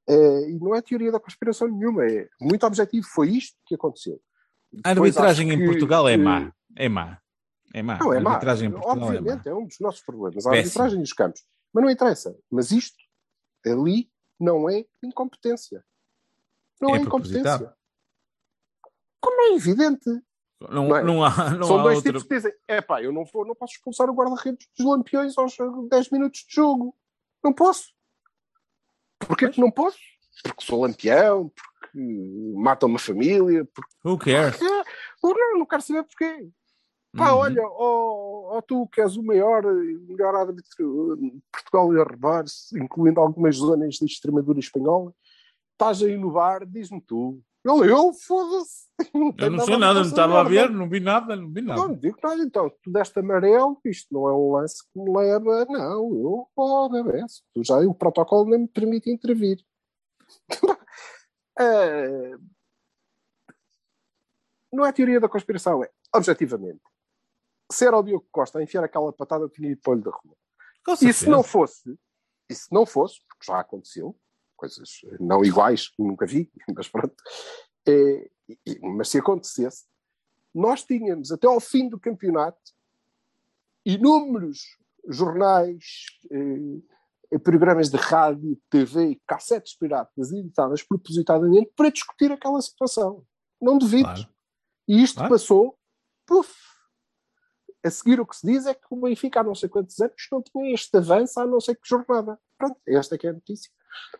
É, e não é teoria da conspiração nenhuma, é muito objetivo. Foi isto que aconteceu. A arbitragem em que- Portugal é má. É má. É má. Não, é má. em Portugal é má. Obviamente, é, um dos nossos problemas. A Péssimo. arbitragem nos campos. Mas não interessa. Mas isto, ali, não é incompetência. Não É é, incompetência. Como é evidente. Não, Não é? não há, não São há dois outra... tipos que dizem: é pá, eu não, vou, não posso expulsar o guarda-redes dos lampiões aos 10 minutos de jogo. Não posso. Porquê que não posso? Porque sou lampião, porque mata uma família, porque. Who cares? Ah, Não, não quero saber porquê. Pá, Uhum. olha, ó ó tu que és o maior, melhor árbitro de Portugal e arredores, incluindo algumas zonas da Extremadura espanhola, estás a inovar, diz-me tu. Ele, eu, foda-se. Eu não sei nada, não estava a ver, não vi nada, não vi nada. não digo nada, então. Tu deste amarelo, isto não é um lance que me leva. Não, eu, oh, bebê, tu já o protocolo nem me permite intervir. Eh, não é teoria da conspiração, é objetivamente. Se era o Diogo Costa a enfiar aquela patada, eu tinha ido para o olho da rua. E se não fosse, e se não fosse, porque já aconteceu, coisas não iguais, que nunca vi, mas pronto, eh, e- mas se acontecesse, nós tínhamos até ao fim do campeonato inúmeros jornais, eh, programas de rádio, TV e cassetes piratas editadas propositadamente para discutir aquela situação. Não duvides. Claro. E isto Claro. passou, puf. A seguir o que se diz é que o Benfica há não sei quantos anos não tinha este avanço há não sei que jornada. Pronto, esta é que é a notícia.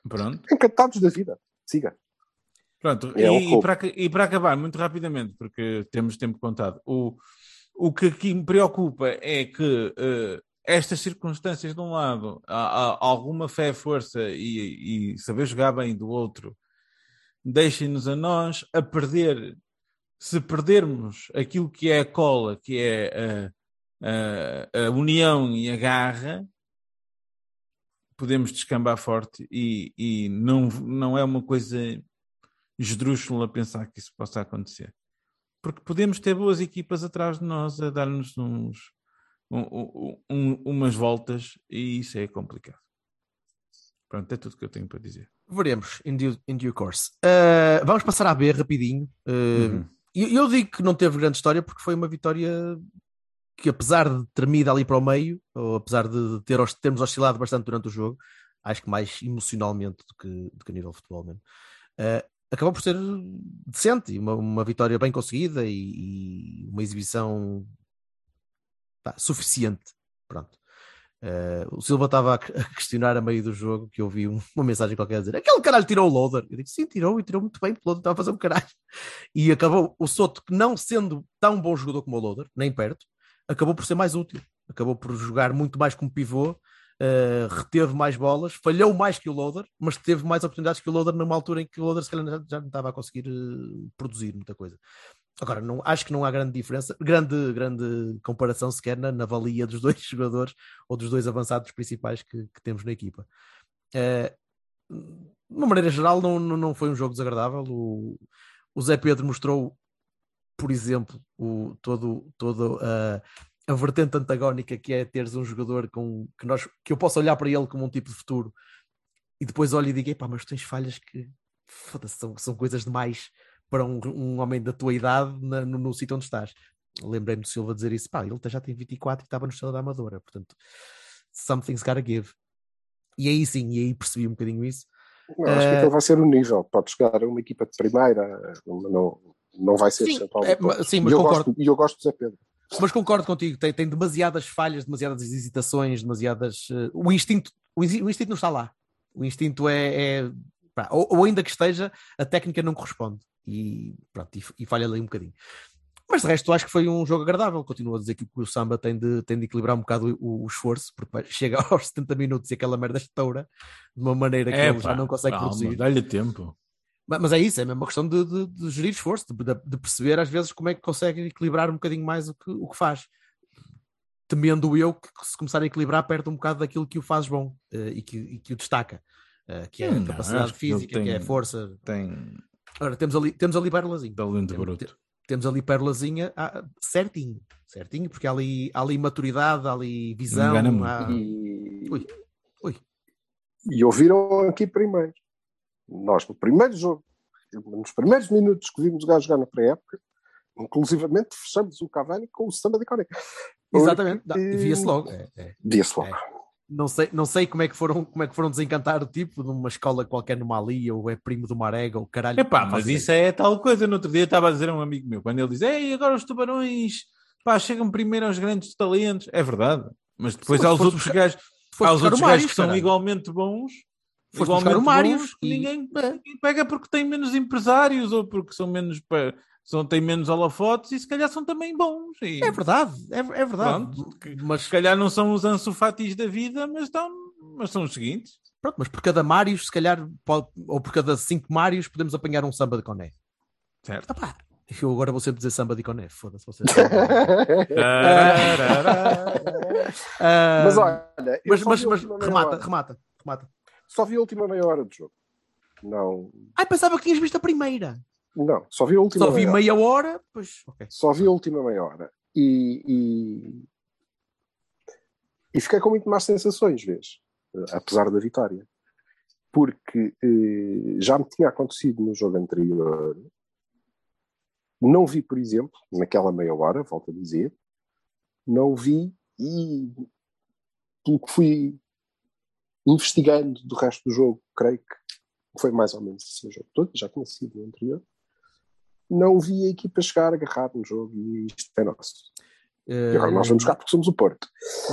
Pronto. Encantados da vida. Siga. Pronto, É e, e para, e para acabar, muito rapidamente, porque temos tempo contado, o, o que aqui me preocupa é que eh, estas circunstâncias de um lado, há, há alguma fé, força e, e saber jogar bem do outro, deixem-nos a nós a perder se perdermos aquilo que é a cola, que é a, a, a união e a garra, podemos descambar forte e, e não, não é uma coisa esdrúxula pensar que isso possa acontecer. Porque podemos ter boas equipas atrás de nós a dar-nos uns, um, um, umas voltas e isso é complicado. Pronto, é tudo que eu tenho para dizer. Veremos in due, in due course. Uh, vamos passar à B rapidinho. Uh, uhum. Eu, digo que não teve grande história porque foi uma vitória que, apesar de tremida ali para o meio, ou apesar de ter, termos oscilado bastante durante o jogo, acho que mais emocionalmente do que, do que a nível de futebol mesmo, uh, acabou por ser decente, uma, uma vitória bem conseguida e, e uma exibição suficiente. Pronto. Uh, o Silva estava a questionar a meio do jogo que eu vi uma mensagem qualquer a dizer: aquele caralho tirou o loader. Eu disse: sim, tirou e tirou muito bem, o loader estava a fazer um caralho. E acabou o Soto, que não sendo tão bom jogador como o loader, nem perto, acabou por ser mais útil. Acabou por jogar muito mais como pivô Uh, reteve mais bolas, falhou mais que o Loader, mas teve mais oportunidades que o Loader numa altura em que o Loader se calhar já, já não estava a conseguir uh, produzir muita coisa. Agora, não, acho que não há grande diferença, grande, grande comparação sequer na, na valia dos dois jogadores ou dos dois avançados principais que, que temos na equipa. Uh, de uma maneira geral, não, não, não foi um jogo desagradável. O, o Zé Pedro mostrou, por exemplo, o, todo, todo uh, a vertente antagónica que é teres um jogador com, que, nós, que eu possa olhar para ele como um tipo de futuro e depois olho e digo, pá, mas tens falhas que são, são coisas demais para um, um homem da tua idade na, no, no sítio onde estás. Lembrei-me do Silva dizer isso, pá, ele já tem 24 e estava no Estrela da Amadora, portanto, something's gotta give. E aí sim, e aí percebi um bocadinho isso. Não, acho uh, que ele vai ser o nível, pode chegar a uma equipa de primeira, não, não vai ser sim, é, sim, mas e eu concordo. Gosto, e eu gosto do Zé Pedro. Mas concordo contigo, tem, tem demasiadas falhas, demasiadas hesitações, demasiadas. Uh, o, instinto, o, o, instinto não está lá. O instinto é. é pá, ou, ou, ainda que esteja, a técnica não corresponde. E, pronto, e, e falha ali um bocadinho. Mas de resto, acho que foi um jogo agradável. Continuo a dizer que o Samba tem de, tem de equilibrar um bocado o, o esforço, porque chega aos 70 minutos e aquela merda estoura de uma maneira que é, ele pá, já não consegue calma, produzir. Dá-lhe tempo. Mas é isso, é mesmo uma questão de, de, de gerir esforço, de, de, perceber às vezes como é que consegue equilibrar um bocadinho mais o que, o que faz. Temendo eu que se começar a equilibrar, perde um bocado daquilo que o faz bom uh, e, que, e, que, o destaca, uh, que é a capacidade física, que, tem, que é a força. Tem... Ora, temos ali, temos ali Perlazinho. Talento bruto. Temos ali Perlazinha ah, certinho, certinho, porque há ali, há ali maturidade, há ali visão. Há... E... Ui, ui. E ouviram aqui primeiro. Nós, no primeiro jogo, nos primeiros minutos que vimos o gajo jogar na pré-época, inclusivamente fechamos o Cavani com o samba de Coreia. Exatamente, via-se logo. É, é. Via-se logo. É. Não sei, não sei como, é que foram, como é que foram desencantar o tipo de uma escola qualquer no Mali, ou é primo do Marega, ou caralho. Epá, mas isso é tal coisa. No outro dia estava a dizer a um amigo meu, quando ele diz, ei, agora os tubarões pá, chegam primeiro aos grandes talentos. É verdade, mas depois Sim, mas aos outros gajos, aos outros gajos que são igualmente bons Foste buscar o Marius. E... Ninguém, ninguém, pega porque tem menos empresários ou porque são menos. São, têm menos holofotes e se calhar são também bons. E... É verdade, é, é verdade. Pronto, mas se calhar não são os ansufatis da vida, mas, estão, mas são os seguintes. Pronto, mas por cada Marius, se calhar, pode, ou por cada cinco Marius, podemos apanhar um samba de coné. Certo. Ah, pá, eu agora vou sempre dizer samba de coné, foda-se vocês. mas olha, mas, mas, mas remata, remata, remata. Só vi a última meia hora do jogo. Não. Ai, pensava que tinhas visto a primeira. Não, só vi a última Só vi meia, hora, pois. Okay. Só vi a última meia hora. E, e, e fiquei com muito más sensações, vês? Apesar da vitória. Porque eh, já me tinha acontecido no jogo anterior. Não vi, por exemplo, naquela meia hora, volto a dizer, não vi e pelo que fui investigando do resto do jogo, creio que foi mais ou menos esse jogo todo, já tinha sido no anterior, não vi a equipa chegar agarrado no jogo e isto é nosso. Uh, e agora nós vamos cá porque somos o Porto.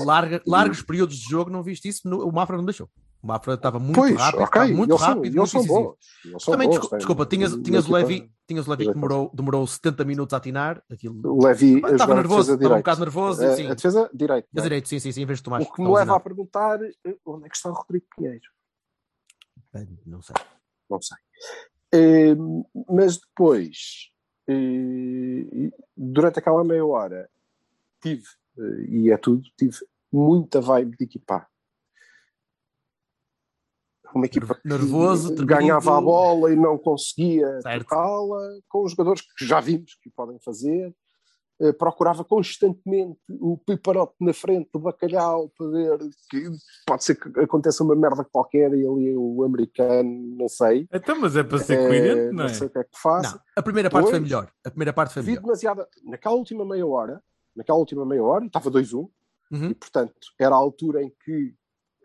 Larga, largos e... períodos de jogo não viste isso, no, o Mafra não deixou. O Mafra estava muito pois, rápido, okay. muito eles rápido. São, eles são bons. Eles Também, bons, desculpa, desculpa tinhas, tinhas o Levi, tinhas o Levi que demorou, demorou 70 minutos a atinar. Aquilo... O Levi estava nervoso, estava um bocado nervoso. A, sim. a defesa direito. A é? direito, sim, sim, sim, em vez de tomar. O que me leva a perguntar eh, onde é que está o Rodrigo Pinheiro? Não sei. Não sei. Mas depois uh, e durante aquela meia hora tive, eh, e é tudo, tive muita vibe de equipar. Uma equipa que Nervoso, ganhava temido. a bola e não conseguia tocá-la, com os jogadores que já vimos que o podem fazer. Eh, procurava constantemente o piparote na frente do bacalhau para ver que pode ser que aconteça uma merda qualquer e ali o americano, não sei. Então, mas é para ser coerente, não é? sei o que é que faça. Não, a primeira parte foi Depois, melhor. A primeira parte foi Vi melhor. demasiada. Naquela última meia hora, naquela última meia hora, estava 2-1, Uhum. e portanto era a altura em que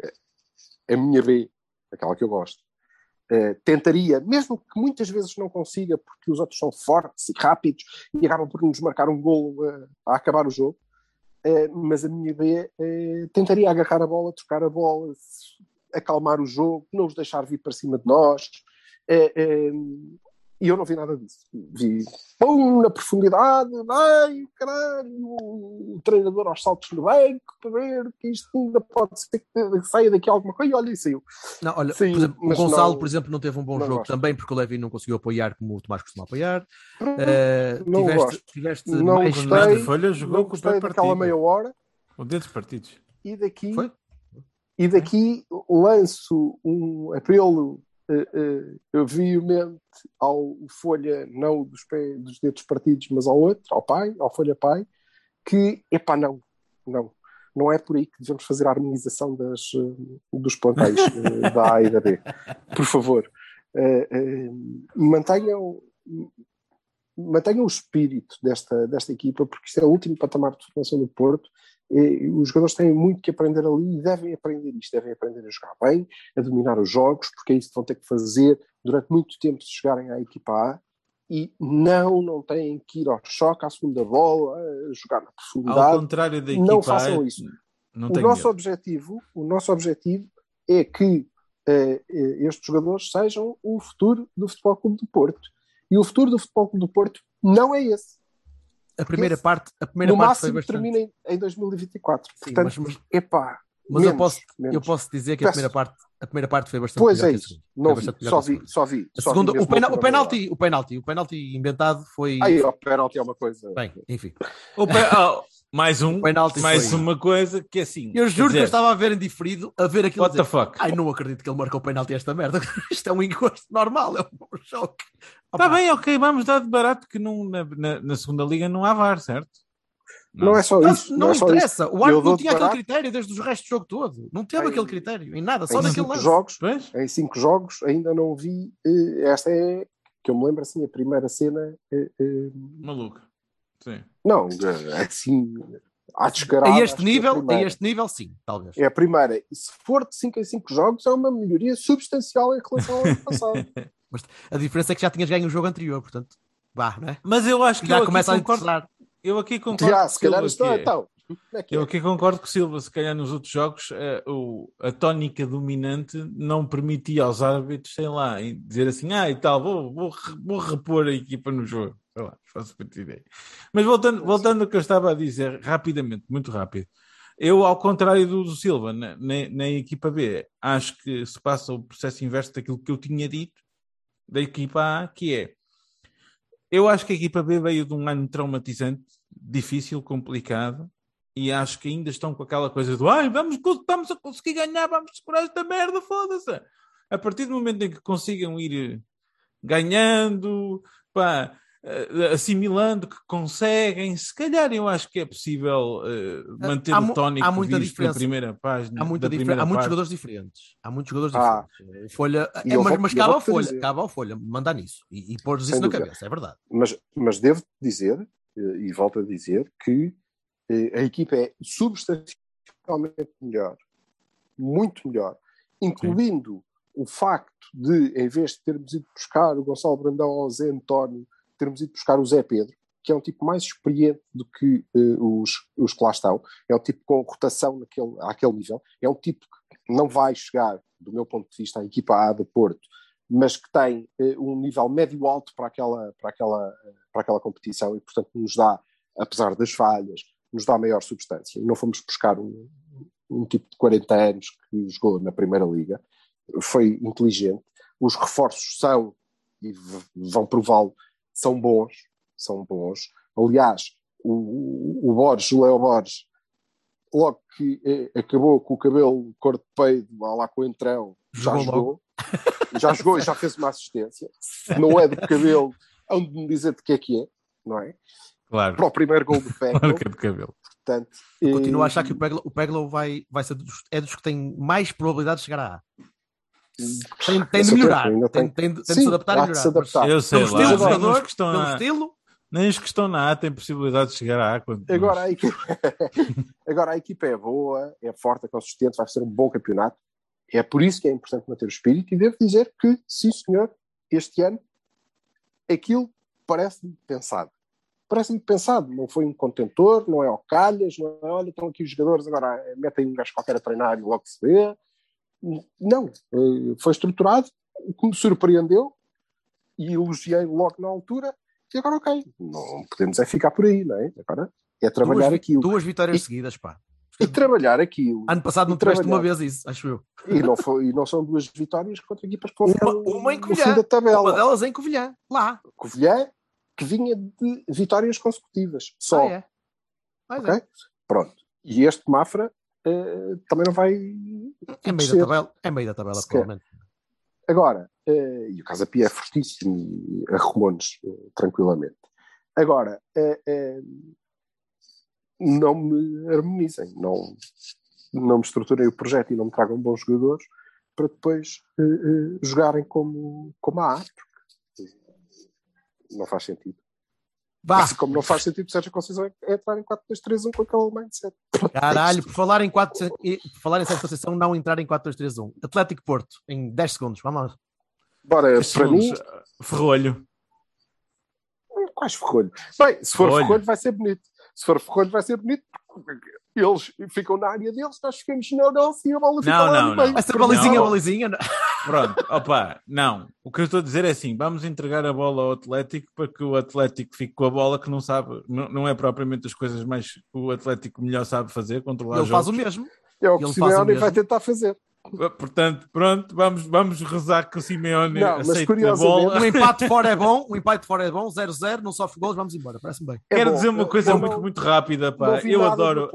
eh, a minha B, aquela que eu gosto, eh, tentaria, mesmo que muitas vezes não consiga, porque os outros são fortes e rápidos e acabam por nos marcar um gol eh, a acabar o jogo, eh, mas a minha B eh, tentaria agarrar a bola, trocar a bola, acalmar o jogo, não os deixar vir para cima de nós. E eu não vi nada disso. Vi pum na profundidade, ai caralho, o treinador aos saltos no banco para ver que isto ainda pode ser que saia daqui alguma coisa. E olha, e saiu. Não, olha, Sim, por exemplo, o Gonçalo, não- por exemplo, não teve um bom não jogo gosto. também, porque o Levi não conseguiu apoiar como o Tomás costuma apoiar. Eh, Não tiveste, gosto. tiveste Não mais. gostei. Fernando Folha jogou Não com o gostei daquela partido. meia hora O dedos partidos. e daqui, Foi? e daqui lanço um apelo veemente ao Folha, não dos, pés, dos dedos partidos, mas ao outro, ao pai, ao Folha Pai, que, epá, não, não. Não é por aí que devemos fazer a harmonização das, eh, dos plantéis eh, da A e da B. Por favor, eh, eh, mantenham, mantenham o espírito desta, desta equipa, porque isto é o último patamar de formação do Porto. Os jogadores têm muito que aprender ali e devem aprender isto, devem aprender a jogar bem, a dominar os jogos, porque é isso que vão ter que fazer durante muito tempo se chegarem à equipa A. E não, não têm que ir ao choque, à segunda bola, a jogar na Ao profundidade. contrário da Não equipa façam A, isso. Não O nosso medo. objetivo, o nosso objetivo é que eh, eh, estes jogadores sejam o futuro do Futebol Clube do Porto. E o futuro do Futebol Clube do Porto não é esse. A primeira Esse, parte, a primeira no parte foi máximo bastante. termina em, em 2024. Sim, Portanto, mas, mas, epá, mas eu, menos, posso, menos. eu posso dizer que a Peço. primeira parte, a primeira parte foi bastante Pois é a isso. Não Foi vi, só a vi, só vi. A só segunda, vi o, pena- a o penalti, o penalti, o penalti inventado foi. Aí, o penalti é uma coisa. Bem, enfim. O pe- oh, mais um, mais foi- uma coisa que é assim. Eu juro que eu dizer, estava a ver em diferido, a ver aquilo. What the dizer, fuck? Ai, não acredito que ele marcou o penalti a esta merda. Isto é um encosto normal, é um choque. Está bem, ok, vamos dar de barato que não, na, na, na segunda liga não há VAR, certo? Não, é só Não, isso. não é interessa. isso. O Eu árbitro não tinha aquele critério desde os restos do jogo todo. Não teve Em- aquele critério em nada, só Em naquele lance. jogos, Pois? em cinco jogos ainda não vi. eh, esta é, que eu me lembro assim, a primeira cena. eh, eh, Maluco. Sim. não, eh, assim, à descarada. A este que é a nível, a este nível, sim, talvez. É a primeira. E se for de 5 em 5 jogos, é uma melhoria substancial em relação ao ano passado. A diferença é que já tinhas ganho o jogo anterior, portanto, vá, não é? Mas eu acho que Já eu começa a interessar. eu aqui concordo Já, com o se calhar é é- então. É que Eu é? aqui concordo com o Silva, se calhar nos outros jogos eh, o, a tónica dominante não permitia aos árbitros, sei lá, dizer assim, ah e tal, vou, vou, vou repor a equipa no jogo. Sei lá, faço para ideia. Mas voltando, voltando ao que eu estava a dizer, rapidamente, muito rápido. Eu, ao contrário do, do Silva, na, na, na equipa B, acho que se passa o processo inverso daquilo que eu tinha dito da equipa A, que é eu acho que a equipa B veio de um ano traumatizante, difícil, complicado, e acho que ainda estão com aquela coisa do ai, vamos, estamos a conseguir ganhar, vamos segurar esta merda, foda-se. A partir do momento em que consigam ir eh, ganhando, pá, assimilando que conseguem, se calhar eu acho que é possível eh, manter Há o tónico há muita visto diferença. na primeira página. Há, muita primeira há muitos jogadores diferentes. Há muitos jogadores Ah. diferentes. Folha, é, mas, vou- mas cabe ao Folha, dizer. cabe ao Folha mandar nisso e, e pôr-nos isso na dúvida. cabeça, é verdade. Mas, mas devo dizer, eh, e volto a dizer, que eh, a equipa é substancialmente melhor, muito melhor, incluindo o facto de, em vez de termos ido buscar o Gonçalo Brandão ao Zé António, termos ido buscar o Zé Pedro, que é um tipo mais experiente do que eh, os, os que lá estão, é um tipo com rotação naquele, àquele nível, é um tipo que não vai chegar, do meu ponto de vista, à equipa A de Porto, mas que tem eh, um nível médio-alto para aquela, para, aquela, para aquela competição e, portanto, nos dá, apesar das falhas, nos dá maior substância. Não fomos buscar um, um tipo de 40 anos que jogou na Primeira Liga. Foi inteligente. Os reforços são, e vão prová-lo, são bons, são bons. Aliás, o, o, o Borges, o Léo Borges, logo que eh, acabou com o cabelo cor de peido, lá, lá com o entrão, já Jogou jogou. Já jogou e já fez uma assistência. Não é do cabelo, hão de me dizer de que é que é, não é? Claro. Para o primeiro gol do Peglo. Marca de cabelo. Portanto, Eu continuo a eh, achar que o Peglo, o Peglo vai, vai ser dos, é dos que tem mais probabilidade de chegar à A. Tem, tem de melhorar. Tem, tem- tem, de- tem de Sim, se adaptar e de se melhorar. adaptar. Eu sei lá. estilo do Nem os jogador, que estão pelo na, estilo, nem os que estão na A têm possibilidade de chegar à A. Quando Agora a, equipa... Agora a equipa é boa, é forte, é consistente, vai ser um bom campeonato. É por isso que é importante manter o espírito e devo dizer que, sim senhor, este ano aquilo parece-me pensado. Parece-me pensado, não foi um contentor, não é ao calhas, não é, olha, estão aqui os jogadores, agora metem um gajo qualquer a treinar e logo se vê. Não, eh, foi estruturado, o que me surpreendeu e elogiei logo na altura, e agora ok, não podemos é ficar por aí, não é? Agora é trabalhar duas, aquilo. duas vitórias E- seguidas, pá. E trabalhar aquilo. Ano passado não tiveste uma vez isso, acho eu. E não, foi, e não são duas vitórias contra equipas que Uma, uma em Covilhã. da tabela. Uma delas em Covilhã. Lá. Covilhã, que vinha de vitórias consecutivas. Só. Ah, é. Mas ok? Pronto. E este Mafra eh, também não vai. é. É meio da tabela, é meio da tabela, provavelmente. Agora, eh, e o Casa Pia é fortíssimo e arrumou-nos eh, tranquilamente. Agora, eh, eh, não me harmonizem, não, não me estruturem o projeto e não me tragam bons jogadores para depois eh, eh, jogarem como, como a A, porque não faz sentido. Vá, Assim como não faz sentido Sérgio Conceição entrar em 4-2-3-1 com aquele mindset. Caralho, por falar em 4, por falar em Sérgio Conceição, não entrar em 4-2-3-1. Atlético Porto, em 10 segundos, vamos lá. Bora, para mim, segundos. Ferrolho. Quais ferrolho? Bem, se for Ferrolho. ferrolho vai ser bonito. Se for ferrolho vai ser bonito. Eles ficam na área deles, nós ficamos na nossa e a bola fica Não, lá não, no meio. não. Vai ser Por mim, balizinha, não. balizinha. Pronto, opa, não. O que eu estou a dizer é assim: vamos entregar a bola ao Atlético para que o Atlético fique com a bola que não sabe, não, não é propriamente as coisas mais que o Atlético melhor sabe fazer, controlar Ele faz jogos. o mesmo. É o que Ele o faz o Simeone vai tentar fazer. Portanto, pronto, vamos, vamos rezar que o Simeone Não, mas aceite a bola. Um empate fora é bom, um empate fora é bom, 0-0, não sofre gols, vamos embora, parece-me bem. É Quero bom. dizer uma Eu- coisa eu muito, não- muito rápida, pá. Eu adoro.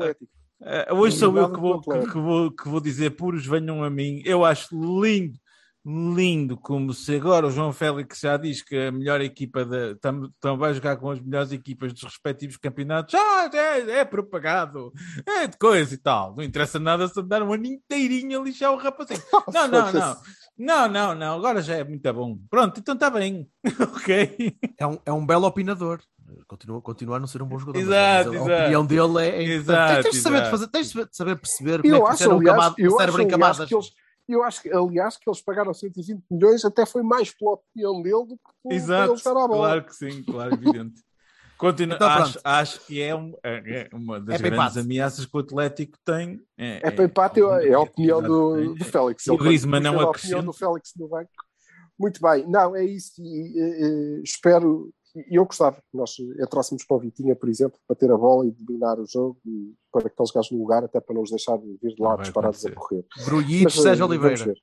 Eh, hoje Não sou eu que vou, que, que vou, que vou dizer puros venham a mim. Eu acho lindo, lindo, como se agora o João Félix já diz que a melhor equipa da, tam, tam vai jogar com as melhores equipas dos respectivos campeonatos. Ah, é, é propagado, é de coisa e tal. Não interessa nada se dar um ano inteirinho a lixar o rapazinho. Não, não, não. Não, não, não. Agora já é muito bom. Pronto, então está bem. ok. É um, é um belo opinador. Continua, continua a não ser um bom jogador. Exato, a, a exato. opinião dele é. é Exato, tens, tens de saber fazer, tens de saber perceber como Eu é que acho, funciona o, aliás, camada, eu o acho, cérebro em aliás, camadas. que eles, eu acho que, aliás, que eles pagaram 120 milhões até foi mais pela opinião dele do que por Exato, ele jogar à bola. claro que sim, claro, evidente. Continua, Então, acho, acho que é, um- é- é uma das É grandes ameaças que o Atlético tem. É para empate, é a opinião do, do é- Félix. E o Griezmann não puxa a opinião acrescenta. do Félix no banco. Muito bem, não, é isso. E, eh, eh, espero. E Eu gostava que nós entrássemos com a Vitinha, por exemplo, para ter a bola e dominar o jogo e para aqueles gajos no lugar, até para não os deixar vir de lá vai disparados a correr. Brulhito, Mas, eh, Sérgio Oliveira. ver.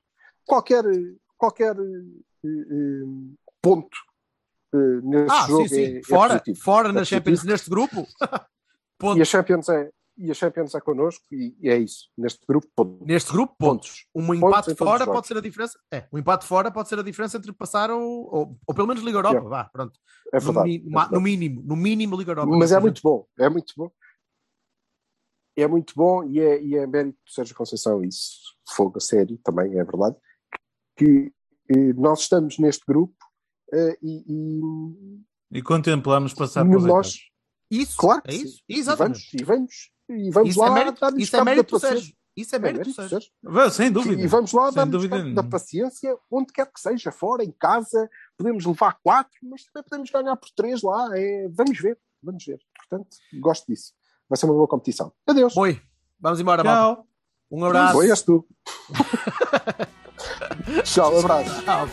Qualquer, qualquer eh, ponto eh, neste Ah, jogo sim, sim. é, é fora, positivo. fora É na Champions, neste grupo. E Ponto. a Champions é, e a Champions é connosco e, e é isso. Neste grupo, ponto. Neste grupo, pontos. pontos. Um Pontos empate fora pode ser a diferença. É, um empate fora pode ser a diferença entre passar ou, ou, ou pelo menos Liga Europa. Yeah. Vá, pronto. É no, verdade. é ma- verdade. no mínimo, no mínimo Liga Europa. Mas é Por muito bom, é muito bom. É muito bom e é, e é mérito do Sérgio Conceição, isso, fogo a sério também, é verdade, que nós estamos neste grupo eh, e, e E contemplamos passar os nós. Isso, claro é isso. sim. e Exatamente. vamos, e vamos, e vamos Isso lá é mérito, dar-lhes isso é da mérito do paciência. Sérgio. Isso é É mérito do mérito Sérgio. Sérgio. Sem dúvida. E vamos lá cabo da paciência, onde quer que seja, fora, em casa, podemos levar quatro, mas também podemos ganhar por três lá. É, vamos ver, vamos ver. Portanto, gosto disso. Vai ser uma boa competição. Adeus. Boi, vamos embora. Tchau. Um abraço. Foi, és tu. Tchau, abraço. Tchau.